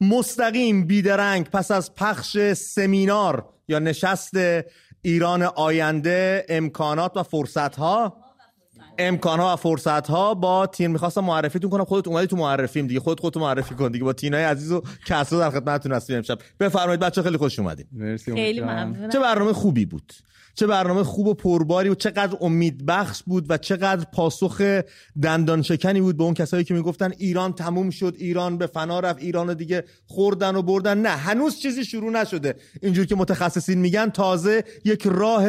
مستقیم بیدرنگ پس از پخش سمینار یا نشست ایران آینده امکانات و فرصت ها امکان ها و فرصت ها با تیم می‌خواستم معرفیتون کنم. خودت اومدی تو معرفیم دیگه. خود خودت معرفی کن دیگه. با تینای عزیز و کسرا در خدمتتون هستیم امشب. بفرمایید بچه خیلی خوش اومدین. مرسی خیلی ممنونم. چه برنامه خوبی بود. چه برنامه خوب و پرباری و چقدر امید بخش بود و چقدر پاسخ دندان شکنی بود به اون کسایی که می‌گفتن ایران تموم شد ایران به فنا رفت ایران دیگه خوردن و بردن. نه هنوز چیزی شروع نشده. اینجور که متخصصین میگن تازه یک راه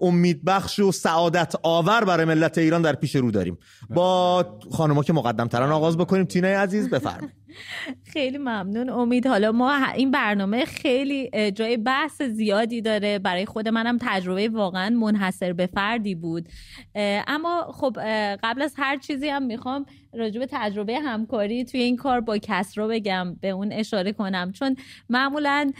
امید بخش و سعادت آور برای ملت ایران در پیش رو داریم. با خانما که مقدم تران آغاز بکنیم. تینای عزیز بفرمایید. خیلی ممنون. امید حالا ما این برنامه خیلی جای بحث زیادی داره. برای خود منم تجربه واقعا منحصر به فردی بود. اما خب قبل از هر چیزی هم می‌خوام راجع به تجربه همکاری توی این کار با کس رو بگم به اون اشاره کنم. چون معمولا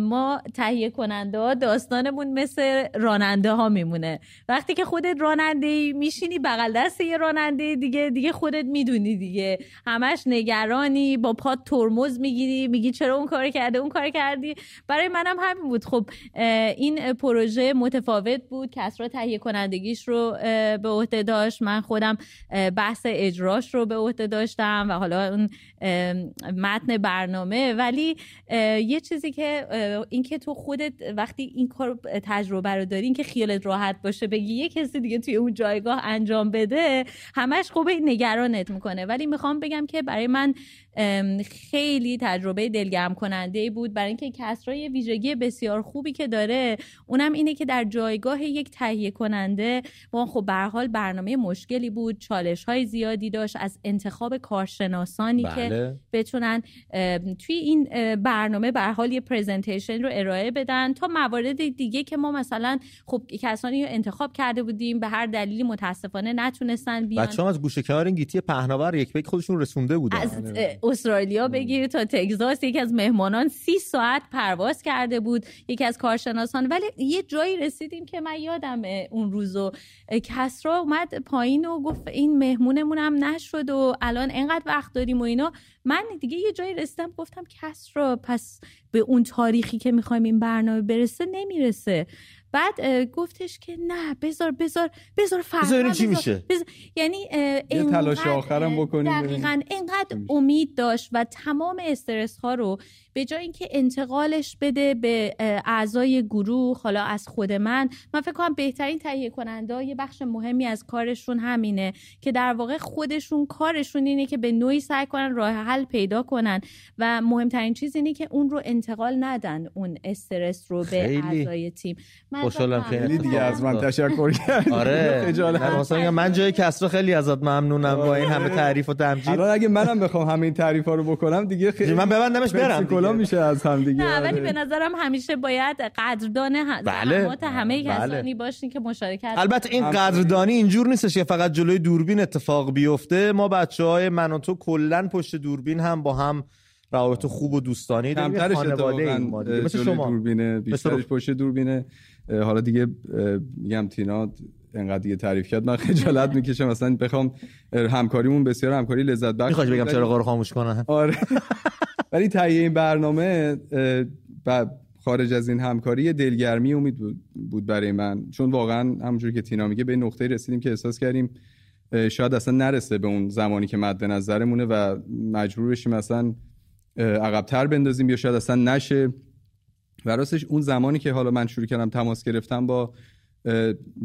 ما تهیه کننده ها داستانمون مثل راننده ها میمونه. وقتی که خودت راننده ای میشینی بغل دست یه راننده دیگه دیگه خودت می‌دونی دیگه. همش نگرانی با پات ترمز می‌گیری میگی چرا اون کار کرده اون کار کردی. برای منم همین بود. خب این پروژه متفاوت بود. کسرا تهیه کنندگیش رو به عهده داشت. من خودم بحث اجراش رو به عهده داشتم و حالا اون متن برنامه. ولی یه چیزی که اینکه تو خودت وقتی این کار تجربه رو داری اینکه خیالت راحت باشه بگی یه کسی دیگه توی اون جایگاه انجام بده همش خوبه نگرانت می‌کنه. ولی می‌خوام بگم که برای من خیلی تجربه دلگرم کننده بود. برای اینکه کسرا یه ویژگی بسیار خوبی که داره اونم اینه که در جایگاه یک تهیه کننده ما خب به حال برنامه مشکلی بود چالش های زیادی داشت از انتخاب کارشناسانی بله. که بتونن توی این برنامه به حال یه پرزنتیشن رو ارائه بدن تا موارد دیگه که ما مثلا خب کسانی رو انتخاب کرده بودیم به هر دلیلی متاسفانه نتونستن بیان. بچه‌ها از گوشه کنار این گیتی پهناور یک بیک خودشون رسونده بودن. از استرالیا بگیر تا تگزاس. یکی از مهمانان سی ساعت پرواز کرده بود یکی از کارشناسان. ولی یه جایی رسیدیم که من یادم اون روزو کسرا اومد پایین و گفت این مهمونمونم نشد و الان انقدر وقت داریم و اینا. من دیگه یه جایی رسیدم گفتم کسرا پس به اون تاریخی که می‌خوایم این برنامه برسه نمی‌رسه. بعد گفتش که نه بذار بذار بذار فردا چی میشه. یعنی یه تلاش آخرم بکنیم دقیقا انقدر امید داشت و تمام استرس ها رو به جای اینکه انتقالش بده به اعضای گروه حالا از خود من من فکر کنم بهترین تهیه کننده یه بخش مهمی از کارشون همینه که در واقع خودشون کارشون اینه که به نوعی سعی کنن راه حل پیدا کنن و مهمترین چیز اینه که اون رو انتقال ندن اون استرس رو به اعضای تیم. خوشحالم خیلی دیگه از من تشکر کردی. آره. من جای کسرا خیلی ازت ممنونم با این همه تعریف و تمجید. الان اگه منم بخوام همه این تعریفا رو بکنم دیگه خیلی من ببندمش برم کلا میشه از هم دیگه نه ولی به نظرم همیشه باید قدردان بله. همه بله. کسانی باشین که مشارکت البته این قدردانی اینجور نیستش که فقط جلوی دوربین اتفاق بیفته. ما بچه های من و تو کلا پشت دوربین هم با هم روابط خوب و دوستانی داریم. خانواده مثل شما. دوربینه بیشترش پشت دوربینه. حالا دیگه میگم تینا انقدر دیگه تعریف کرد من خجالت می‌کشم. مثلا بخوام همکاریمون بسیار همکاری لذت بخش می‌خوای بگم چرا رو خاموش کنه آره. ولی تهیه این برنامه و خارج از این همکاری دلگرمی امید بود برای من. چون واقعا همونجوری که تینا میگه به نقطه رسیدیم که احساس کردیم شاید اصلا نرسه به اون زمانی که مد نظرمونه و مجبور بشیم اصلا عقبتر بندازیم یا شاید اصلا نشه. و راستش اون زمانی که حالا من شروع کردم تماس گرفتم با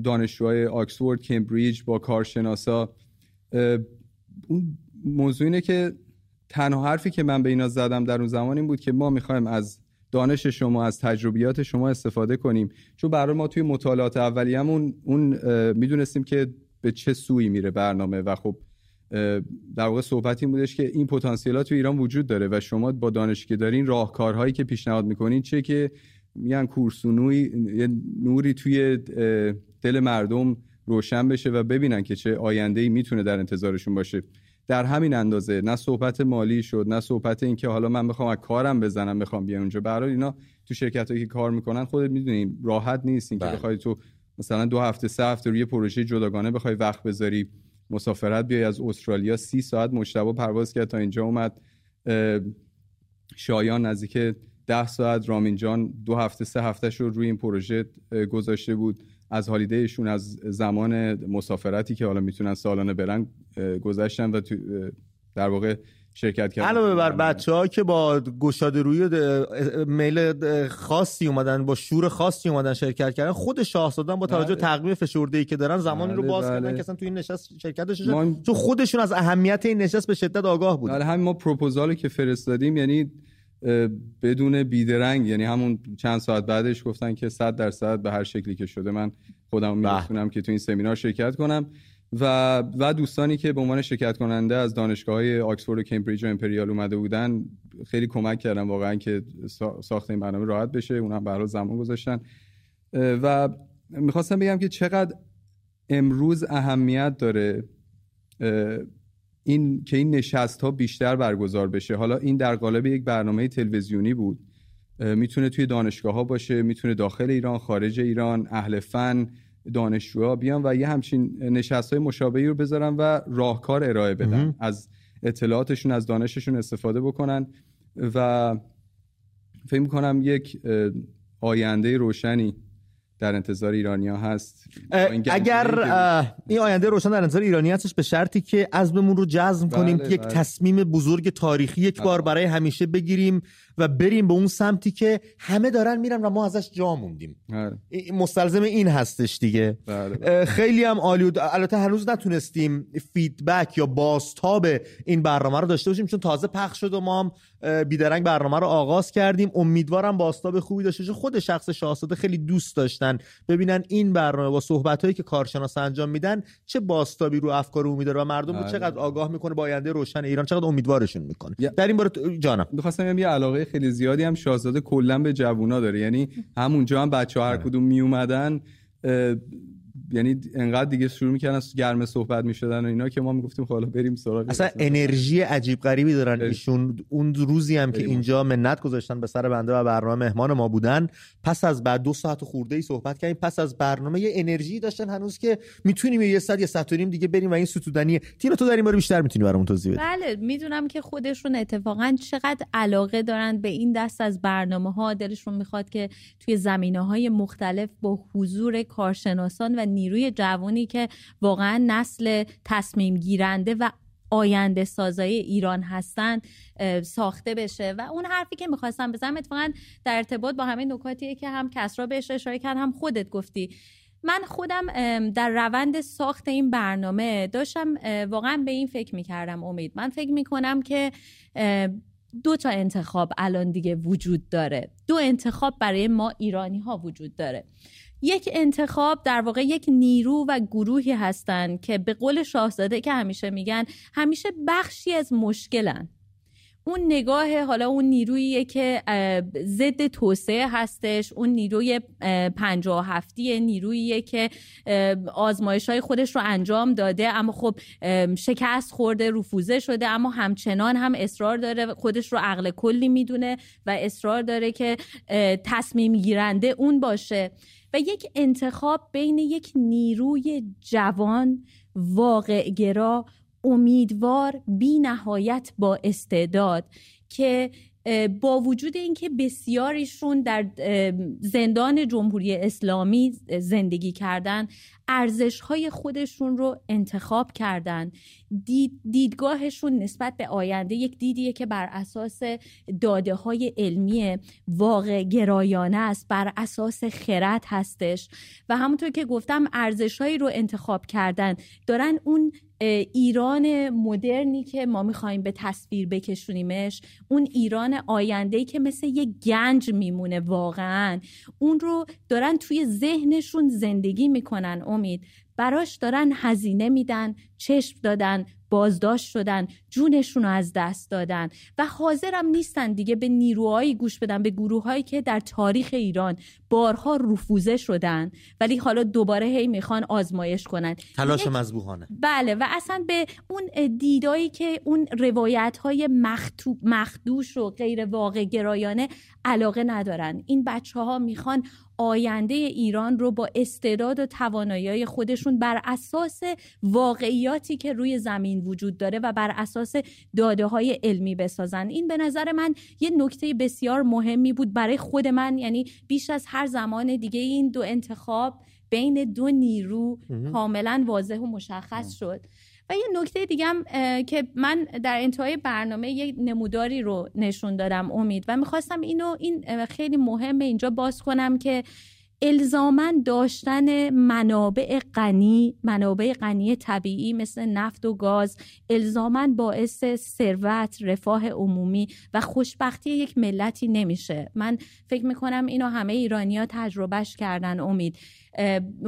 دانشجوهای آکسفورد کمبریج با کارشناسا. اون موضوع اینه که تنها حرفی که من به اینا زدم در اون زمان این بود که ما می‌خوایم از دانش شما از تجربیات شما استفاده کنیم. چون برای ما توی مطالعات اولیه‌مون اون می‌دونستیم که به چه سوی میره برنامه و خب در واقع صحبت این بودش که این پتانسیلات تو ایران وجود داره و شما با دانشی که دارین راهکارهایی که پیشنهاد می‌کنین چه که میگن کورسونوی نوری توی دل مردم روشن بشه و ببینن که چه آینده ای می‌تونه در انتظارشون باشه. در همین اندازه نه صحبت مالی شد نه صحبت این که حالا من بخوام از کارم بزنم بخوام بیام اونجا. برای اینا تو شرکت هایی که کار می‌کنن خودت می‌دونی راحت نیست این که بله. بخوای تو مثلا دو هفته سه هفته روی پروژه جداگانه بخوای وقت بذاری مسافرت بیای از استرالیا سی ساعت مشتبه پرواز کرد تا اینجا اومد. شایان نزدیک ده ساعت رامین جان دو هفته سه هفتهش رو روی این پروژه گذاشته بود از هالیدهشون از زمان مسافرتی که حالا می‌تونن سالانه برن گذشتن و در واقع شرکت کردن علاوه بر بچه ها که با گشاده روی میل خاصی اومدن با شور خاصی اومدن شرکت کردن خود شاهزادن با توجه بله. تقویم فشرده ای که دارن زمانی رو بله، باز کردن بله. که اصلا تو این نشست شرکت چون خودشون از اهمیت این نشست به شدت آگاه بود بله همین ما پروپوزالی که فرستادیم یعنی بدون بیدرنگ یعنی همون چند ساعت بعدش گفتن که 100 درصد به هر شکلی که شده من خودم می‌تونم که تو این سمینار شرکت کنم. و و دوستانی که به عنوان شرکت کننده از دانشگاه های آکسفورد و کمبریج و امپریال اومده بودن خیلی کمک کردن واقعا که ساخت این برنامه راحت بشه. اونم برای زمان گذاشتن. و می‌خواستم بگم که چقدر امروز اهمیت داره این که این نشست ها بیشتر برگزار بشه. حالا این در قالب یک برنامه تلویزیونی بود. می‌تونه توی دانشگاه ها باشه می‌تونه داخل ایران خارج ایران اهل فن دانشجوها بیان و یه همچین نشست های مشابهی رو بذارن و راهکار ارائه بدن. از اطلاعاتشون از دانششون استفاده بکنن و فکر می‌کنم یک آینده روشنی در انتظار ایرانیا هست. اگر این آینده روشن در انتظار ایرانی هستش به شرطی که عزممون رو جزم کنیم بله، یک بله. تصمیم بزرگ تاریخی یک بار برای همیشه بگیریم. و بریم به اون سمتی که همه دارن میرن و ما ازش جا موندیم. بله. مستلزم این هستش دیگه. خیلی هم عالی بود. البته هنوز نتونستیم فیدبک یا بازتاب این برنامه رو داشته باشیم چون تازه پخش شد و ما هم بیدرنگ برنامه رو آغاز کردیم. امیدوارم بازتاب خوبی داشته باشه. خود شخص شاهزاده خیلی دوست داشتن ببینن این برنامه با صحبت هایی که کارشناس انجام میدن چه باستابی رو افکار او داره و مردم رو بله. چقدر آگاه می‌کنه با آینده روشن ایران چقدر امیدوارشون می‌کنه. در این باره جانم. می‌خواستم یه علاقه خیلی زیادی هم شاهزاده کلا به جوونا داره یعنی همونجا هم بچه ها هر آره. کدوم میومدن یعنی انقدر دیگه شروع می‌کردن گرم صحبت می‌شدن و اینا که ما می‌گفتیم خب حالا بریم سراغ اصلا انرژی عجیب غریبی دارن ایشون. اون روزی هم که اینجا منت گذاشتن به سر بنده و برنامه مهمان ما بودن پس از بعد دو ساعت خورده ای صحبت کردیم. پس از برنامه یه انرژی داشتن هنوز که می‌تونیم یه ساعت یه ساعت نیم دیگه بریم و این ستودنیه تینا تو در این باره بیشتر می‌تونی برامون توضیح بدی. بله می‌دونم که خودشون اتفاقا چقدر علاقه دارن به این دست از برنامه ها دلشون می‌خواد که توی زمینه های مختلف با حضور کارشناسان و نیروی جوانی که واقعا نسل تصمیم گیرنده و آینده سازای ایران هستن ساخته بشه. و اون حرفی که می‌خواستم بزنم اتفاقا در ارتباط با همه نکاتیه که هم کسرا بهش اشاره کرد هم خودت گفتی. من خودم در روند ساخت این برنامه داشتم واقعا به این فکر می‌کردم امید. من فکر می‌کنم که دو تا انتخاب الان دیگه وجود داره. دو انتخاب برای ما ایرانی ها وجود داره. یک انتخاب در واقع یک نیرو و گروهی هستند که به قول شاهزاده که همیشه میگن همیشه بخشی از مشکلن. اون نگاه حالا اون نیروییه که ضد توسعه هستش اون نیروی پنجاه هفتی نیروییه که آزمایش های خودش رو انجام داده اما خب شکست خورده رفوزه شده اما همچنان هم اصرار داره خودش رو عقل کلی می‌دونه و اصرار داره که تصمیم گیرنده اون باشه. یک انتخاب بین یک نیروی جوان واقعگرا امیدوار بی نهایت با استعداد که با وجود اینکه بسیاریشون در زندان جمهوری اسلامی زندگی کردن ارزش های خودشون رو انتخاب کردن. دید، دیدگاهشون نسبت به آینده یک دیدیه که بر اساس داده های علمی واقع گرایانه است بر اساس خرد هستش. و همونطور که گفتم ارزش هایی رو انتخاب کردن. دارن اون ایران مدرنی که ما می‌خوایم به تصویر بکشونیمش اون ایران آینده که مثل یه گنج میمونه واقعا اون رو دارن توی ذهنشون زندگی می‌کنن امید. براش دارن هزینه میدن چشم دادن بازداشت شدن جونشون رو از دست دادن و حاضرم نیستن دیگه به نیروهایی گوش بدن به گروههایی که در تاریخ ایران بارها رفوزه شدن. ولی حالا دوباره هی می‌خوان آزمایش کنن. تلاش مذبوحانه. بله و اصلا به اون دیدایی که اون روایت های مخدوش و غیر واقع گرایانه علاقه ندارن. این بچه ها می‌خوان آینده ایران رو با استعداد و توانایی خودشون بر اساس واقعیاتی که روی زمین وجود داره و بر اساس داده های علمی بسازن. این به نظر من یه نکته بسیار مهمی بود برای خود من یعنی بیش از هر زمان دیگه این دو انتخاب بین دو نیرو کاملا واضح و مشخص شد. و یه نکته دیگه که من در انتهای برنامه یه نموداری رو نشون دادم امید و می‌خواستم اینو این خیلی مهمه اینجا باز کنم که الزامن داشتن منابع غنی منابع غنی طبیعی مثل نفت و گاز الزامن باعث ثروت رفاه عمومی و خوشبختی یک ملتی نمیشه. من فکر می‌کنم اینو همه ایرانیا تجربهش کردن امید.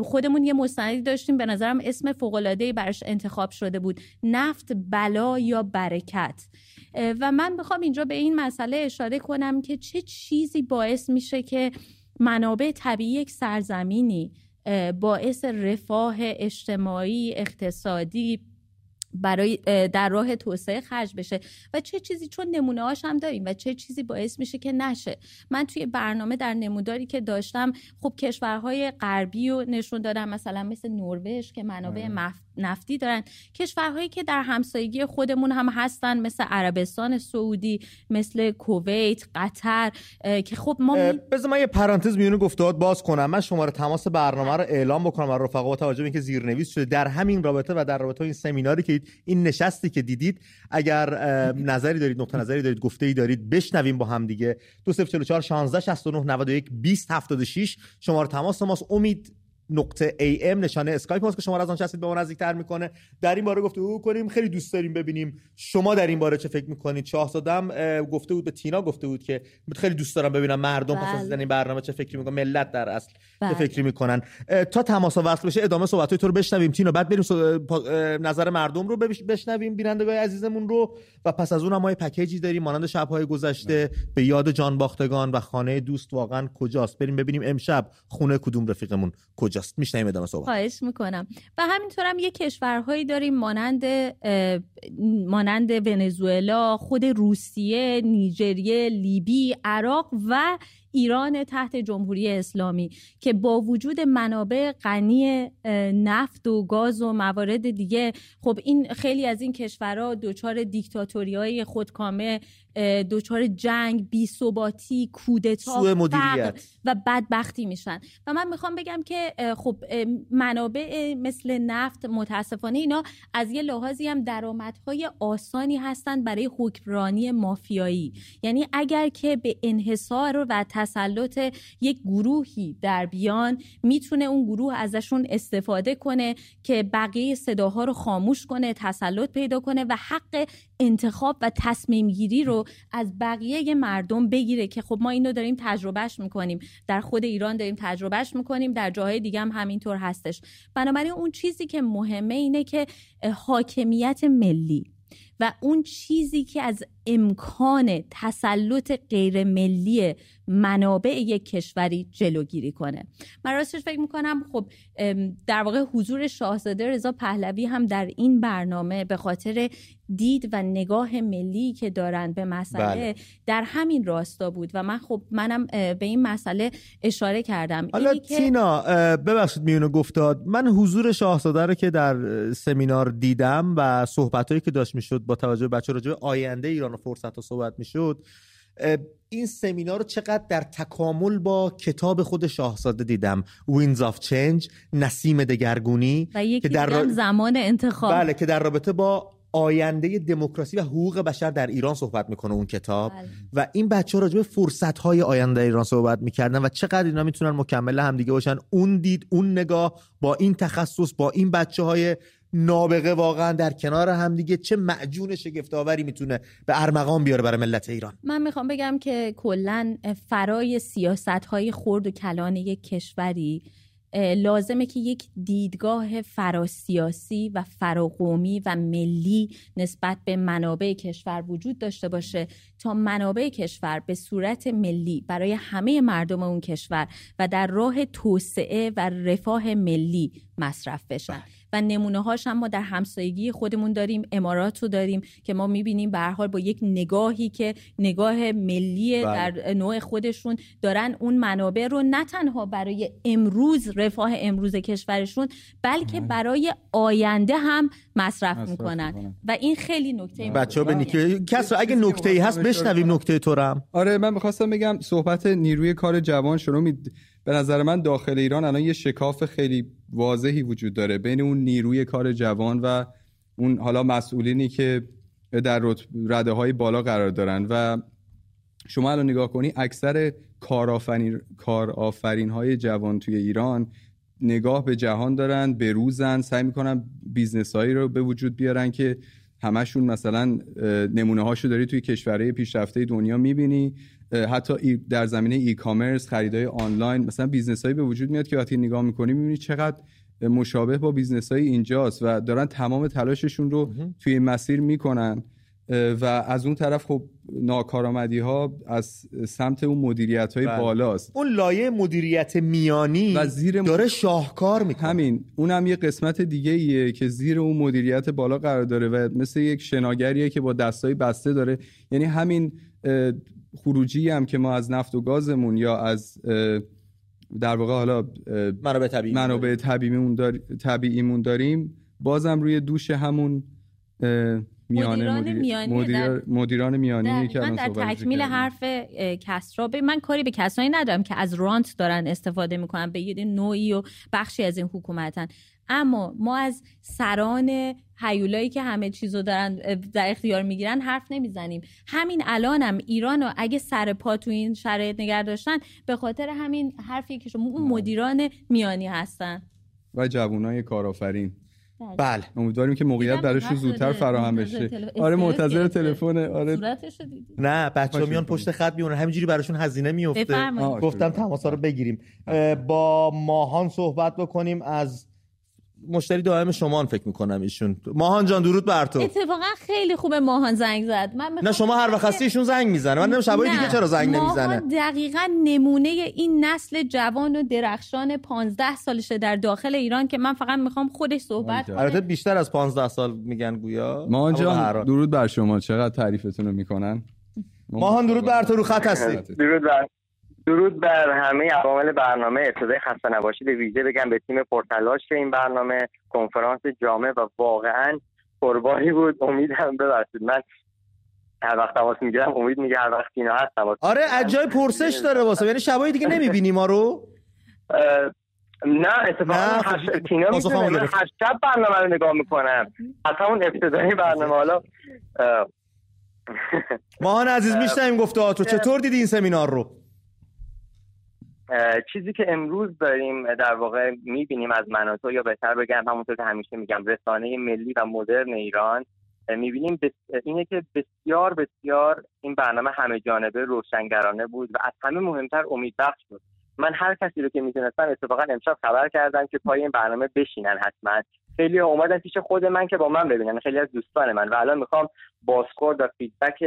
خودمون یه مستندی داشتیم به نظرم اسم فوق‌العاده‌ای براش انتخاب شده بود. نفت بلا یا برکت. و من می‌خوام اینجا به این مسئله اشاره کنم که چه چیزی باعث میشه که منابع طبیعی یک سرزمینی باعث رفاه اجتماعی اقتصادی برای در راه توسعه خرج بشه و چه چیزی چون نمونه هاش هم داریم و چه چیزی باعث میشه که نشه من توی برنامه در نموداری که داشتم خب کشورهای غربی رو نشون دادم مثلا مثل نروژ که منابع آره. نفتی دارن. کشورهایی که در همسایگی خودمون هم هستن مثل عربستان سعودی مثل کویت قطر که خب ما بذار من یه پرانتز میونه گفتهات باز کنم. من شماره تماس برنامه رو اعلام بکنم برای رفقا با توجه به اینکه زیرنویس شده. در همین رابطه و در رابطه این سمیناری که این نشستی که دیدید اگر نظری دارید نقطه نظری دارید گفته ای دارید بشنویم با هم دیگه. 2044 16 69 91 20 76 شماره تماس ماست. امید نقطه ام نشانه اسکایپ هست که شما را از آن هستید به ما نزدیکتر می‌کنه. در این باره گفته او کنیم. خیلی دوست داریم ببینیم شما در این باره چه فکر می‌کنید. شاهزادم گفته بود به تینا گفته بود که خیلی دوست دارم ببینم مردم پس از بله. این برنامه چه فکری می‌کنن. ملت در اصل چه بله. فکری می‌کنن. تا تماس وصل بشه ادامه صحبت تو رو بشنویم. تینا بعد بریم نظر مردم رو بشنویم بینندگان عزیزمون رو. و پس از اون هم ما پکیجی داریم. مانند شبهای گذشته به یاد جان باختگان و خانه دوست واقعا کجاست؟ بریم ببینیم امشب خونه کدوم رفیقمون کجا کجاست میشنیم ادامه صحبت. خواهش می‌کنم. و همینطور هم یه کشورهایی داریم مانند مانند ونزوئلا خود روسیه نیجریه لیبی عراق و ایران تحت جمهوری اسلامی که با وجود منابع غنی نفت و گاز و موارد دیگه خب این خیلی از این کشورها دچار دیکتاتوری های خودکامه دچار جنگ بیثباتی کودتا و بدبختی میشن. و من می‌خوام بگم که خب منابع مثل نفت متاسفانه اینا از یه لحاظی هم درآمدهای آسانی هستند برای حکمرانی مافیایی. یعنی اگر که به انحصار و تسلط یک گروهی در بیان می‌تونه اون گروه ازشون استفاده کنه که بقیه صداها رو خاموش کنه تسلط پیدا کنه و حق انتخاب و تصمیم گیری رو از بقیه مردم بگیره که خب ما اینو داریم تجربهش می‌کنیم. در خود ایران داریم تجربهش می‌کنیم در جاهای دیگه هم همینطور هستش. بنابراین اون چیزی که مهمه اینه که حاکمیت ملی. و اون چیزی که از امکان تسلط غیر ملی منابع یک کشوری جلوگیری کنه. من راستش فکر می‌کنم خب در واقع حضور شاهزاده رضا پهلوی هم در این برنامه به خاطر دید و نگاه ملی که دارن به مسئله بله. در همین راستا بود. و من خب منم به این مسئله اشاره کردم. حالا تینا ببخشید میون گفتارت. من حضور شاهزاده رو که در سمینار دیدم و صحبتهایی که داشت می‌شد با توجه به بچه راجع آینده ایران و فرصت و صحبت می‌شد این سمینار رو چقدر در تکامل با کتاب خود شاهزاده دیدم. Winds of Change نسیم دگرگونی و یکی که در زمان انتخاب. بله که در رابطه با آینده دموکراسی و حقوق بشر در ایران صحبت می‌کنه اون کتاب. بله. و این بچه ها راجع فرصت های آینده ایران صحبت می‌کردن و چقدر اینا می‌تونن مکمل همدیگه باشن. اون دید اون نگاه با این تخصص با این بچه های نابغه واقعا در کنار همدیگه چه معجون شگفتآوری می‌تونه به ارمغان بیاره برای ملت ایران. من می‌خوام بگم که کلا فرای سیاست های خرد و کلان یک کشوری لازمه که یک دیدگاه فراسیاسی و فراقومی و ملی نسبت به منابع کشور وجود داشته باشه تا منابع کشور به صورت ملی برای همه مردم اون کشور و در راه توسعه و رفاه ملی مصرف بشن. و نمونه هاش هم ما در همسایگی خودمون داریم امارات رو داریم که ما می‌بینیم به حال با یک نگاهی که نگاه ملی بله. در نوع خودشون دارن اون منابع رو نه تنها برای امروز رفاه امروز کشورشون بلکه برای آینده هم مصرف, مصرف می‌کنن. و این خیلی نکته بچه ها به نیکی کس اگه نکته ای هست بشنویم نکته تو رو آره من می‌خواستم بگم صحبت نیروی کار جوان شروع می به نظر من داخل ایران الان یه شکاف خیلی واضحی وجود داره بین اون نیروی کار جوان و اون حالا مسئولینی که در رده های بالا قرار دارن. و شما الان نگاه کنی اکثر کارآفرین کارآفرین های جوان توی ایران نگاه به جهان دارن به روزن سعی می‌کنن business هایی رو به وجود بیارن که همشون مثلا نمونه هاشو داری توی کشورهای پیشرفته دنیا می‌بینی. حتی ای- در زمینه e-commerce خریدای آنلاین مثلا business هایی به وجود میاد که وقتی نگاه می‌کنی می‌بینی چقدر مشابه با business های اینجاست و دارن تمام تلاششون رو توی این مسیر می‌کنن. و از اون طرف خب ناکارآمدی ها از سمت اون مدیریت های بله. بالاست. اون لایه مدیریت میانی و زیر داره شاهکار می‌کنه. همین. اونم یه قسمت دیگه ایه که زیر اون مدیریت بالا قرار داره و مثل یک شناگریه که با دستای بسته داره. یعنی همین خروجی هم که ما از نفت و گازمون یا از در واقع حالا منابع طبیعی منابع طبیعیمون, دار... طبیعیمون داریم. بازم روی دوش همون میانه مدیران مدیر- میانی مدیر- در- مدیران میانی که الان در تکمیل. حرف کسرا به من کاری به کسانی ندارم که از رانت دارن استفاده می‌کنن. به یه نوعی و بخشی از این حکومتن. اما ما از سران هیولایی که همه چیزو دارن در اختیار می‌گیرن حرف نمی‌زنیم. همین الانم ایران رو اگه سر پا تو این شرایط نگه داشتن به خاطر همین حرفی که شما اون مدیران میانی هستن. و جوانای کارآفرین. بله. امیدواریم که موقعیت براشون زودتر. فراهم بشه. تلف- آره منتظر. تلفن آره. صورتشو دیدی نه بچه ها میان. پشت خط میمونن. همینجوری براشون هزینه میفته گفتم. تماس رو بگیریم. با ماهان صحبت بکنیم از مشتری دائم شما فکر می‌کنم ایشون. ماهان جان درود بر تو. اتفاقا خیلی خوبه ماهان زنگ زد. من نه شما هر وقت هستی ایشون زنگ می‌زنه. من نمی‌دونم شبای نه، دیگه چرا زنگ نمی‌زنه. ماهان دقیقا نمونه این نسل جوان و درخشان 15 سالشه در داخل ایران که من فقط می‌خوام خودش صحبت. کنه. البته بیشتر از 15 سال میگن گویا. ماهان جان. درود بر شما. چقدر تعریفتون رو می‌کنن؟ ماهان درود بر تو. رو خط هستی. درود بر درود بر همه عوامل برنامه. ابتدای خسته نباشید. به ویژه بگم به تیم پرتلاش این برنامه کنفرانس جامع و واقعا قربانی بود. امیدم ببخشید. من هر وقت تماس می‌گیرم امید میگه هر وقت اینا هست تماس آره از جای پرسش داره واسه. یعنی شبای دیگه نمی‌بینی ما رو؟ نه اتفاقا خب، تینا هم من. هشت شب برنامه رو نگاه می‌کنم. از همون ابتدای برنامه. حالا اه، ماهان عزیز میشنویم گفته رو چطور دیدی این سمینار رو؟ چیزی که امروز داریم در واقع می‌بینیم از مناطق یا بهتر بگم همونطور که همیشه میگم رسانه ملی و مدرن ایران می‌بینیم بس- اینه که بسیار بسیار این برنامه همه جانبه روشنگرانه بود و از همه مهمتر امیدبخش بود. من هر کسی رو که می‌تونستم اتفاقا امشب خبر کردم که پای این برنامه بشینن حتما. خیلی اومدن پیش خود من که با من ببینن خیلی از دوستان من. و الان می‌خوام بازخورد و فیدبک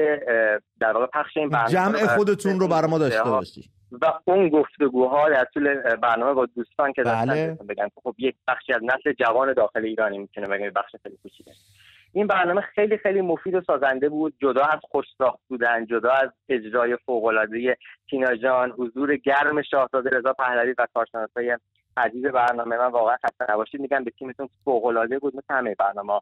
در واقع پخش این برنامه جمع خودتون رو برای ما داشته باشی. و اون گفتگوها در طول برنامه با دوستان که داشتن بله. که خب یک بخشی از نسل جوان داخل ایرانی می‌تونه بگم بخش خیلی کوچیکه این برنامه خیلی خیلی مفید و سازنده بود جدا از خوشساخت بودن جدا از اجرای فوق‌العاده تینا جان حضور گرم شاهزاده رضا پهلوی و کارشناسای عزیز برنامه. من واقعا خسته نباشید. میگم به تیمتون فوق‌العاده بود مثل همه برنامه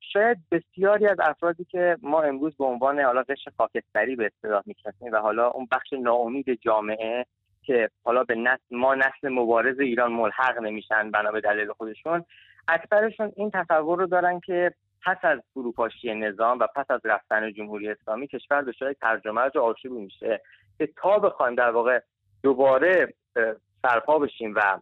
شاید بسیاری از افرادی که ما امروز به عنوان حالا قشر خاکستری به اصطلاح می‌شناسیم و حالا اون بخش ناامید جامعه که حالا به نسل ما نسل مبارز ایران ملحق نمیشن بنا به دلیل خودشون اکثرشون این تصور رو دارن که پس از فروپاشی نظام و پس از رفتن جمهوری اسلامی کشور دچار ترجمه و آشوبی میشه که تا بخوایم در واقع دوباره سرپا بشیم و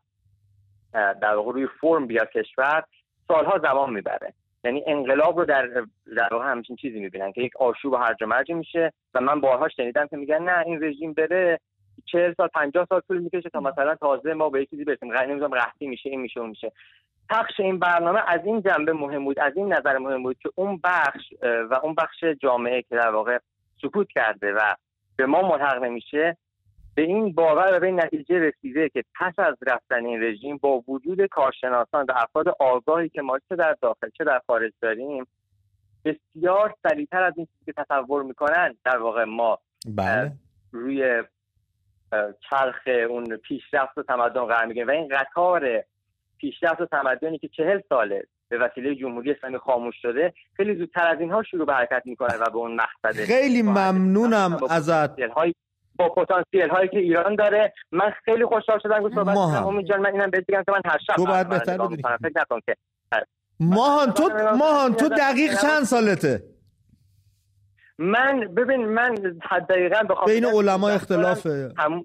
در واقع روی فرم بیاد کشور سالها زمان می‌بره. یعنی انقلاب رو در در واقع همچین چیزی می‌بینن که یک آشوب و هرج و مرج میشه و من بارها شنیدم که میگن نه این رژیم بره چهل سال پنجاه سال طول می‌کشه تا مثلا تازه ما به چیزی برسیم. نمی‌دونم قحطی میشه این میشه اون میشه. پخش این برنامه از این جنبه مهم بود از این نظر مهم بود که اون بخش و اون بخش جامعه که در واقع سکوت کرده و به ما ملحق نمیشه به این باور و به این نتیجه رسیده که پس از رفتن این رژیم با وجود کارشناسان و افراد آگاهی که ما چه در داخل چه در خارج داریم بسیار سریعتر از این چیزی که تصور می‌کنن در واقع ما بله. روی چرخ اون پیشرفت و تمدن قرار می‌گیریم و این قطار پیشرفت و تمدنی که چهل ساله به وسیله جمهوری اسلامی خاموش شده خیلی زودتر از اینها شروع به حرکت می‌کنه و به اون مقصد خیلی ممنونم ازت. با پتانسیل هایی که ایران داره. من خیلی خوشحال شدم که صحبت کنم. امید جان من اینم بهت بگم که من هر شب تو باید بهتر بدونی. فکر نکن که. ماهان تو ماهان تو دقیق چند سالته؟ من ببین من دقیقا بخوام بین علما اختلاف هم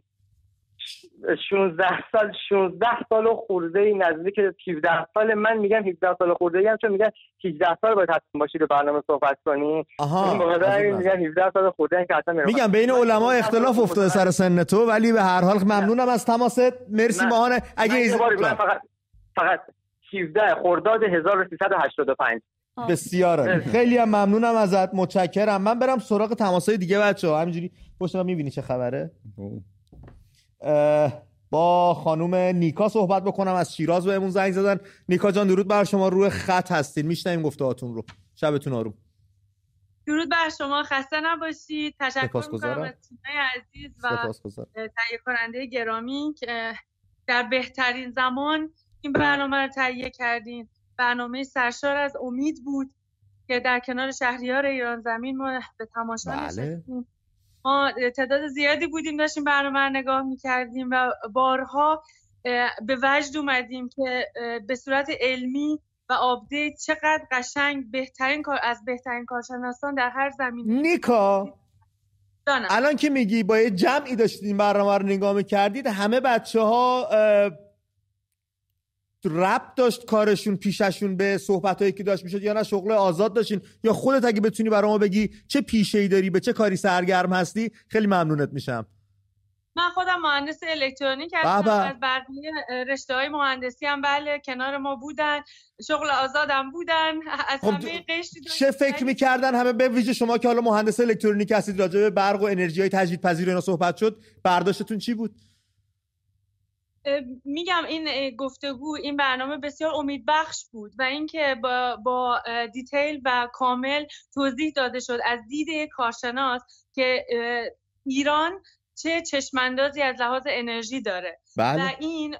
16 سال 16 سال و خورده ای نزدیک 17 سال. من میگم 17 سال خورده ای هم چون میگن 18 سال باید حتما باشی رو برنامه صحبت کنی. آها. میگم 17 سال خورده ای که حتما میگم بین علما اختلاف افتاده سر سن تو ولی به هر حال ممنونم از تماست. مرسی ماهانه. اگه ایز... من فقط فقط 17 خرداد 1385 بسیار خیلی هم ممنونم ازت. متشکرم. من برم سراغ تماسای دیگه بچه ها همینجوری پشت می‌بینی چه خبره؟ با خانوم نیکا صحبت بکنم. از شیراز بهمون زنگ زدن. نیکا جان درود بر شما. روی خط هستین. میشنویم گفتهاتون رو. شبتون آروم. درود بر شما. خسته نباشید تشکر می‌کنم از تیمای عزیز و تهیه کننده گرامی که در بهترین زمان این برنامه رو تهیه کردین. برنامه سرشار از امید بود که در کنار شهریار ایران زمین ما به تماشا بله. ما تعداد زیادی بودیم داشتیم برنامه نگاه می‌کردیم و بارها به وجد اومدیم که به صورت علمی و آپدیت چقدر قشنگ بهترین کار از بهترین کارشناسان در هر زمینه. نیکا الان که میگی با یه جمعی داشتیم برنامه رو نگاه می‌کردید همه بچه ها رب داشت کارشون پیششون به صحبت هایی که داشت می‌شد یا نه؟ شغل آزاد داشتین؟ یا خودت اگه بتونی برای ما بگی چه پیشه ای داری به چه کاری سرگرم هستی؟ خیلی ممنونت میشم. من خودم مهندس الکترونیک هستم از بقیه رشته های مهندسی هم بله کنار ما بودن شغل آزادم بودن از خب همه قشتی چه فکر می‌کردن؟ همه به ویژه شما که حالا مهندس الکترونیک هستید راجع به برق و انرژی های تجدیدپذیر اینا صحبت شد برداشتتون چی بود؟ میگم این گفتگو این برنامه بسیار امیدبخش بود و اینکه با, با دیتیل و کامل توضیح داده شد از دید کارشناس که ایران چه چشماندازی از لحاظ انرژی داره. بله. و این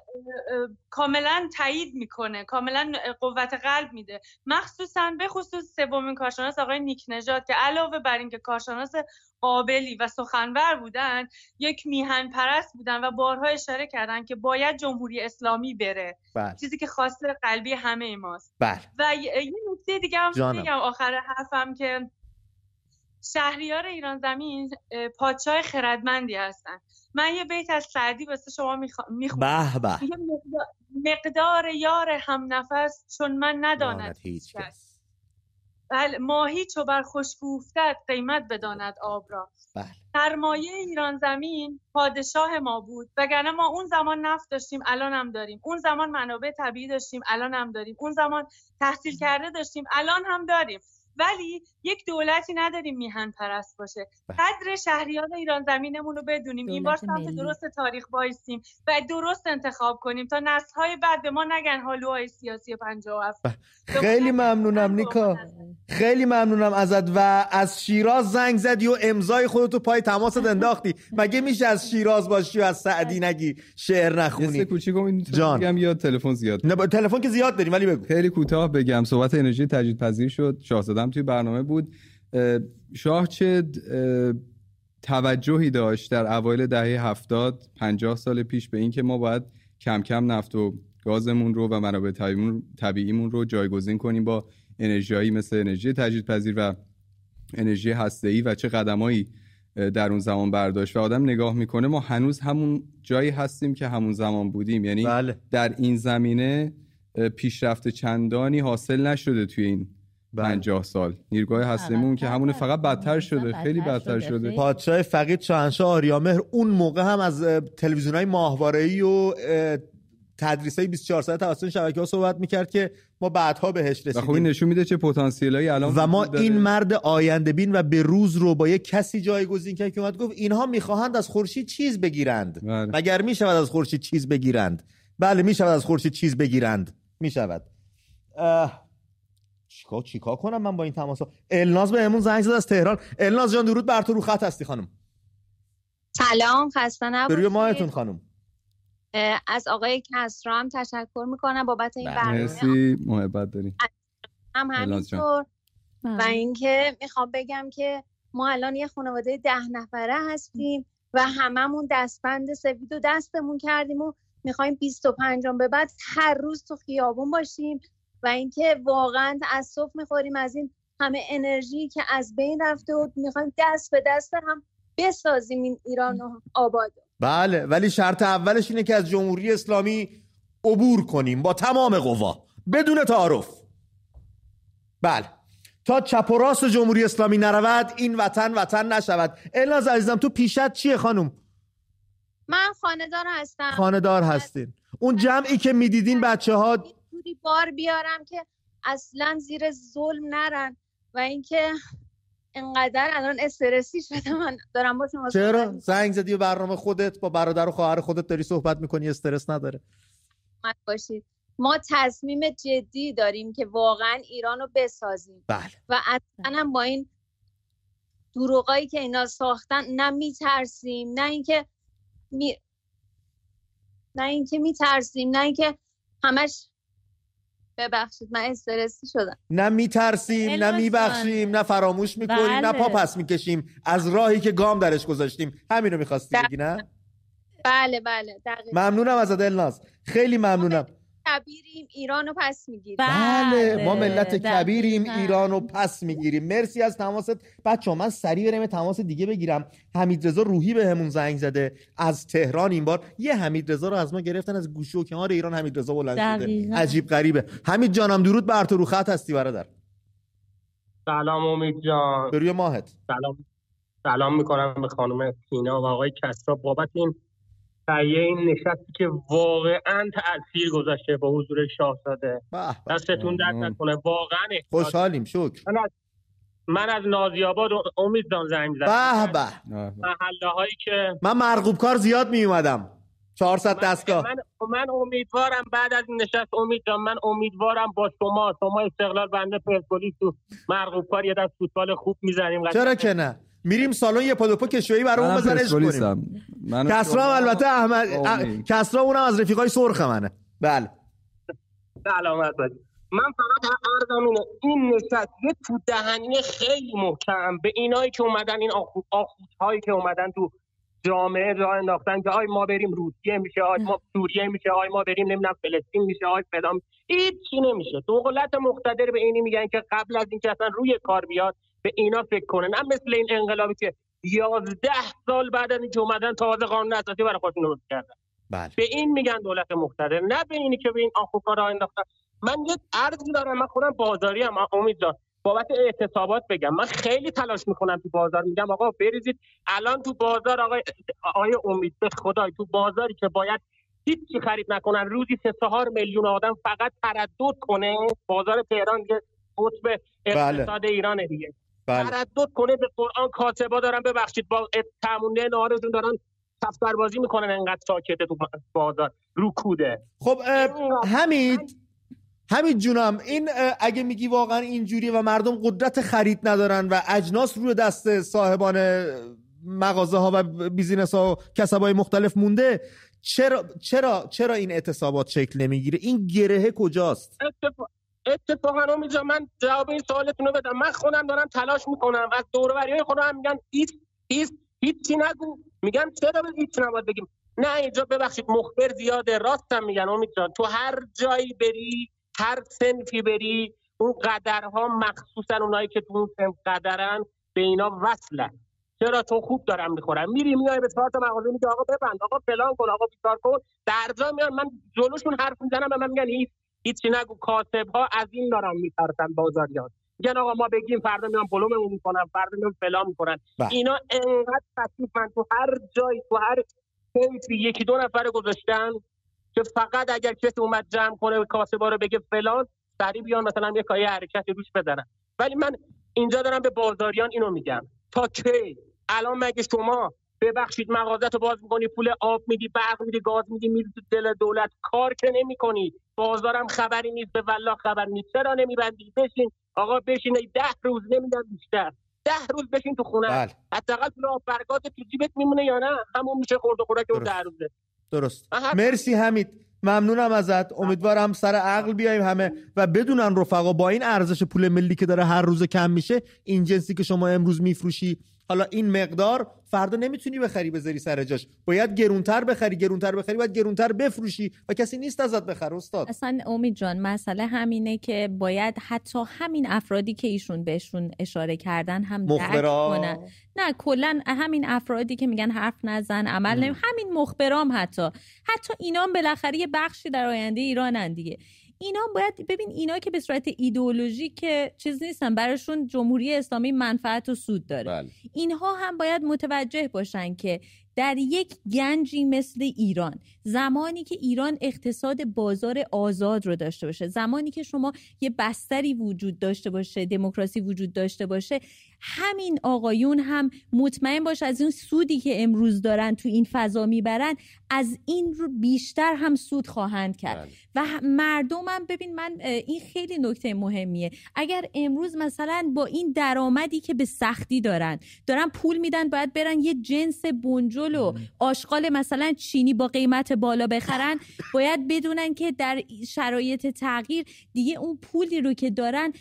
کاملا تایید می‌کنه کاملا قوت قلب میده مخصوصا به خصوص سومین کارشناس آقای نیک نجات که علاوه بر اینکه کارشناس قابلی و سخنور بودن یک میهن پرست بودن و بارها اشاره کردن که باید جمهوری اسلامی بره بله. چیزی که خاصه قلبی همه ماست بله. و یه نکته دیگه هم میگم آخر حرفم که شهریار ایران زمین پادشاه خردمندی هستن. من یه بیت از سعدی واسه شما می‌خونم. به به. مقدار یار هم نفس چون من نداند هیچ کس. بله ماهی چو بر خشک افتد قیمت بداند آب را. بله. سرمایه ایران زمین پادشاه ما بود. وگرنه ما اون زمان نفت داشتیم الان هم داریم. اون زمان منابع طبیعی داشتیم الان هم داریم. اون زمان تحصیل کرده داشتیم الان هم داریم. ولی یک دولتی نداریم میهن پرست باشه. قدر شهریار ایران زمینمون رو بدونیم. این بار سمت درست تاریخ بایستیم و درست انتخاب کنیم تا نسل های بعد به ما نگن حالوهای سیاسی 57 خیلی ممنونم نیکا. خیلی ممنونم ازت و از شیراز زنگ زدی و امضای خودتو پای تماست انداختی. مگه میشه از شیراز باشی و از سعدی نگی شعر نخونی؟ جان. یا تلفن زیاد؟ نه تلفن که زیاد داریم ولی بگو. خیلی کوتاه بگم. صحبت انرژی تجدیدپذیر شد. شاهزاده توی برنامه بود. شاه چه توجهی داشت در اوایل دهه هفتاد پنجاه سال پیش به اینکه ما باید کم کم نفت و گازمون رو و منابع طبیعیمون رو جایگزین کنیم با انرژیایی مثل انرژی تجدیدپذیر و انرژی هسته‌ای و چه قدمایی در اون زمان برداشت. و آدم نگاه می‌کنه ما هنوز همون جایی هستیم که همون زمان بودیم. یعنی بله. در این زمینه پیشرفت چندانی حاصل نشده توی این بله. پنجاه سال. نیرگاه هستمون که همون فقط بدتر شده خیلی بدتر شده. پادشاه فقید شاهنشاه آریامهر اون موقع هم از تلویزیون های ماهواره‌ای و تدریس های 24 ساعت توسط شبکه ها صحبت می‌کرد که ما بعدها بهش و خب این رسیدیم. نشون میده چه پتانسیلایی الان و ما. این مرد آینده بین و به روز رو با یک کسی جایگزین کرد که اومد گفت اینها می‌خواهند از خورشید چیز بگیرند. بله. مگر می‌شود از خورشید چیز بگیرند؟ بله می‌شود از خورشید چیز بگیرند. می‌شود. چیکار چیکار کنم من با این تماسا؟ الناز بهمون زنگ زد از تهران. الناز جان درود بر تو رو خط هستی خانم. سلام خسته نباشید. روی ماهتون خانم. از آقای کسرا هم تشکر می‌کنم بابت این بله. برنامه. مرسی محبت داریم هم. همینطور. بله. و اینکه می‌خوام بگم که ما الان یه خانواده ده نفره هستیم و هممون دستبند سفید و دستمون کردیم و می‌خوایم 25 به بعد هر روز تو خیابون باشیم. و اینکه واقعا تاسف می‌خوریم از این همه انرژی که از بین رفته و می‌خوایم دست به دست هم بسازیم این ایران رو آباد. بله ولی شرط اولش اینه که از جمهوری اسلامی عبور کنیم با تمام قوا بدون تعارف. بله تا چپ و راست جمهوری اسلامی نرود این وطن وطن نشود. الناز عزیزم تو پیشت چیه خانم؟ من خاندار هستم. خاندار هستین. اون جمعی که می‌دیدین بچه ها جوری بار بیارم که اصلا زیر ظلم نرن و اینکه انقدر الان استرسی شده من دارم با شما چرا؟ زنگ زدی به برنامه خودت با برادر و خواهر خودت داری صحبت می‌کنی استرس نداره. می‌کنم باشید. ما تصمیم جدی داریم که واقعا ایران رو بسازیم. بله. و اصلا هم با این دروغایی که اینا ساختن نه میترسیم نه اینکه می... نه اینکه میترسیم نه اینکه همش ببخشید من استرسی شدم. نه میترسیم نه میبخشیم. نه فراموش می‌کنیم نه بله. پا پس می‌کشیم. از راهی که گام درش گذاشتیم. همینو می‌خواستی بگی نه؟ بله بله. دقیقا. ممنونم از الناز خیلی ممنونم. کبیریم ایران رو پس می‌گیریم. بله ما ملت دقیقاً. کبیریم ایران رو پس می‌گیریم. مرسی از تماست. بچه من سریع برم یه تماس دیگه بگیرم. حمید رضا روحی به همون زنگ زده. از تهران این بار. یه حمید رضا رو از ما گرفتن از گوشه و کنار ایران. حمید رضا بلند شده. عجیب غریبه. حمید جانم درود بر تو. رو خط هستی برادر. سلام امید جان. به روی ماهت. سلام. سلام می‌کنم به خانم تینا و آقای کسرا بابت این تهیه این نشستی که واقعا تاثیر گذاشته با حضور شاهزاده. به به. دستتون درد. نکنه. واقعا خوشحالیم شکر. من از من از نازی آباد و امید جان زنگ به زدم. به آه. محله هایی که من مرغوب کار زیاد می اومدم 400 دستگاه. من, من امیدوارم بعد از این نشست امید جان من امیدوارم با شما شما استقلال بنده پرسپولیس تو مرغوب کار یه دست فوتبال خوب می‌زنیم. چرا که نه؟ میریم سالن یه پدوپو کشویی برامون منم بزنش کنیم. کسرا هم البته احمد. کسرا اونم از رفیقای سرخ منه. بله. سلامت باشید من فقط عرضم اینه. این نشست یه تو دهنی خیلی محکم. به اینایی که اومدن این آخوت هایی که اومدن تو جامعه راه انداختن که آی ما بریم روسیه میشه آی ما سوریه میشه آی ما بریم نمی‌دونم فلسطین میشه آی فلان. هیچی نمیشه. دولت مقتدر به اینی میگن که قبل از اینکه اصلا روی کار بیاد به اینا فکر کنه نه مثل این انقلابی که یازده سال بعد از اینکه اومدن تازه قانون اساسی برای خودشون درست کردن. بله. به این میگن دولت مقتدر. نه به اینی که به این آخوکا راه انداختن. من یه عرضی دارم. من خودم بازاری هم. امید جان بابت اعتصابات بگم. من خیلی تلاش می‌کنم تو بازار میگم آقا بریزید الان تو بازار آقای آقای امید به خدای تو بازاری که باید هیچی خرید نکنن روزی سه چهار میلیون آدم فقط تردد کنه. بازار تهران که قطب اقتصاد ایرانه دیگه. بله. تردد کنه به قرآن کاتبا دارن ببخشید با تمونه نهارشون دارن دفتر بازی می‌کنن انقدر ساکته تو بازار رو کوده. خب حمید حمید جونم این اگه میگی واقعا اینجوریه و مردم قدرت خرید ندارن و اجناس روی دست صاحبان مغازه ها و بیزینس ها و کسبای مختلف مونده چرا چرا چرا این اعتصابات شکل نمی‌گیره؟ این گرهه کجاست؟ اتفاقا امید من جواب این سوالتون رو بدم. من خودم دارم تلاش می‌کنم. از دوروبری های خودم میگن هیچ هیچ هیچی نگو. میگن چرا به هیچ نباید بگیم؟ نه اینجا ببخشید مخبر زیاده. راستم میگن امید جان. تو هر جایی بری هر سنفی بری اون قدرها مخصوصا اونایی که تو اون سنف قدرن به اینا وصلن. چرا؟ تو خوب دارم می‌خورم میری میای به چهار تا میگه آقا ببند آقا فلان کن آقا بیکار کن. درجا میان. من جلوشون حرف می‌زنم به من میگن هیچ. هیچی نگو کاسب ها از این دارن میترسن بازاریان میگن آقا ما بگیم فردا میان بلوممون می‌کنن فردا میان فلان می‌کنن. بله. اینا انقدر من تو هر جایی تو هر سنفی یکی دو نفر گذاشتن که فقط اگر کسی اومد جمع کنه کاسه رو بگه فلان سریع بیان مثلا یه کاری حرکتی روش بزنن. ولی من اینجا دارم به بازاریان اینو میگم. تا کی؟ الان مگه شما ببخشید مغازت رو باز می‌کنی پول آب میدی برق میدی گاز میدی میدی تو دل دولت. کار که نمی‌کنی. بازارم خبری نیست به والله خبر نیست. چرا نمیبندی؟ بشین. آقا بشین ده روز نمیدم بیشتر. ده روز بشین تو خونه. بله. حداقل پول آب برگات تو جیبت میمونه یا نه؟ همون میشه خورد و خوراک اون. ده روزه. درست. مرسی حمید. ممنونم ازت. امیدوارم سر عقل بیایم همه و بدونن رفقا با این ارزش پول ملی که داره هر روز کم میشه این جنسی که شما امروز میفروشی حالا این مقدار فردا نمی‌تونی بخری بذاری سر جاش. باید گرونتر بخری گرونتر بخری باید گرونتر بفروشی و کسی نیست ازت بخره استاد. اصلا امید جان مسئله همینه که باید حتی همین افرادی که ایشون بهشون اشاره کردن هم درک مخبرا. کنن. نه کلا همین افرادی که میگن حرف نزن عمل نمی همین مخبرام حتی. حتی اینا هم بالاخره یه بخشی در آینده ایرانن دیگه. اینا باید ببین اینا که به صورت ایدئولوژی که چیز نیستن براشون جمهوری اسلامی منفعت و سود داره بله. اینها هم باید متوجه باشن که در یک گنجی مثل ایران. زمانی که ایران اقتصاد بازار آزاد رو داشته باشه زمانی که شما یه بستری وجود داشته باشه دموکراسی وجود داشته باشه همین آقایون هم مطمئن باش از این سودی که امروز دارن تو این فضا می‌برن از این رو بیشتر هم سود خواهند کرد. بله. و مردمم ببین من این خیلی نکته مهمیه. اگر امروز مثلا با این درآمدی که به سختی دارن دارن پول میدن باید برن یه جنس بنجل و آشغال مثلا چینی با قیمت بالا بخرن باید بدونن که در شرایط تغییر دیگه اون پولی رو که دارن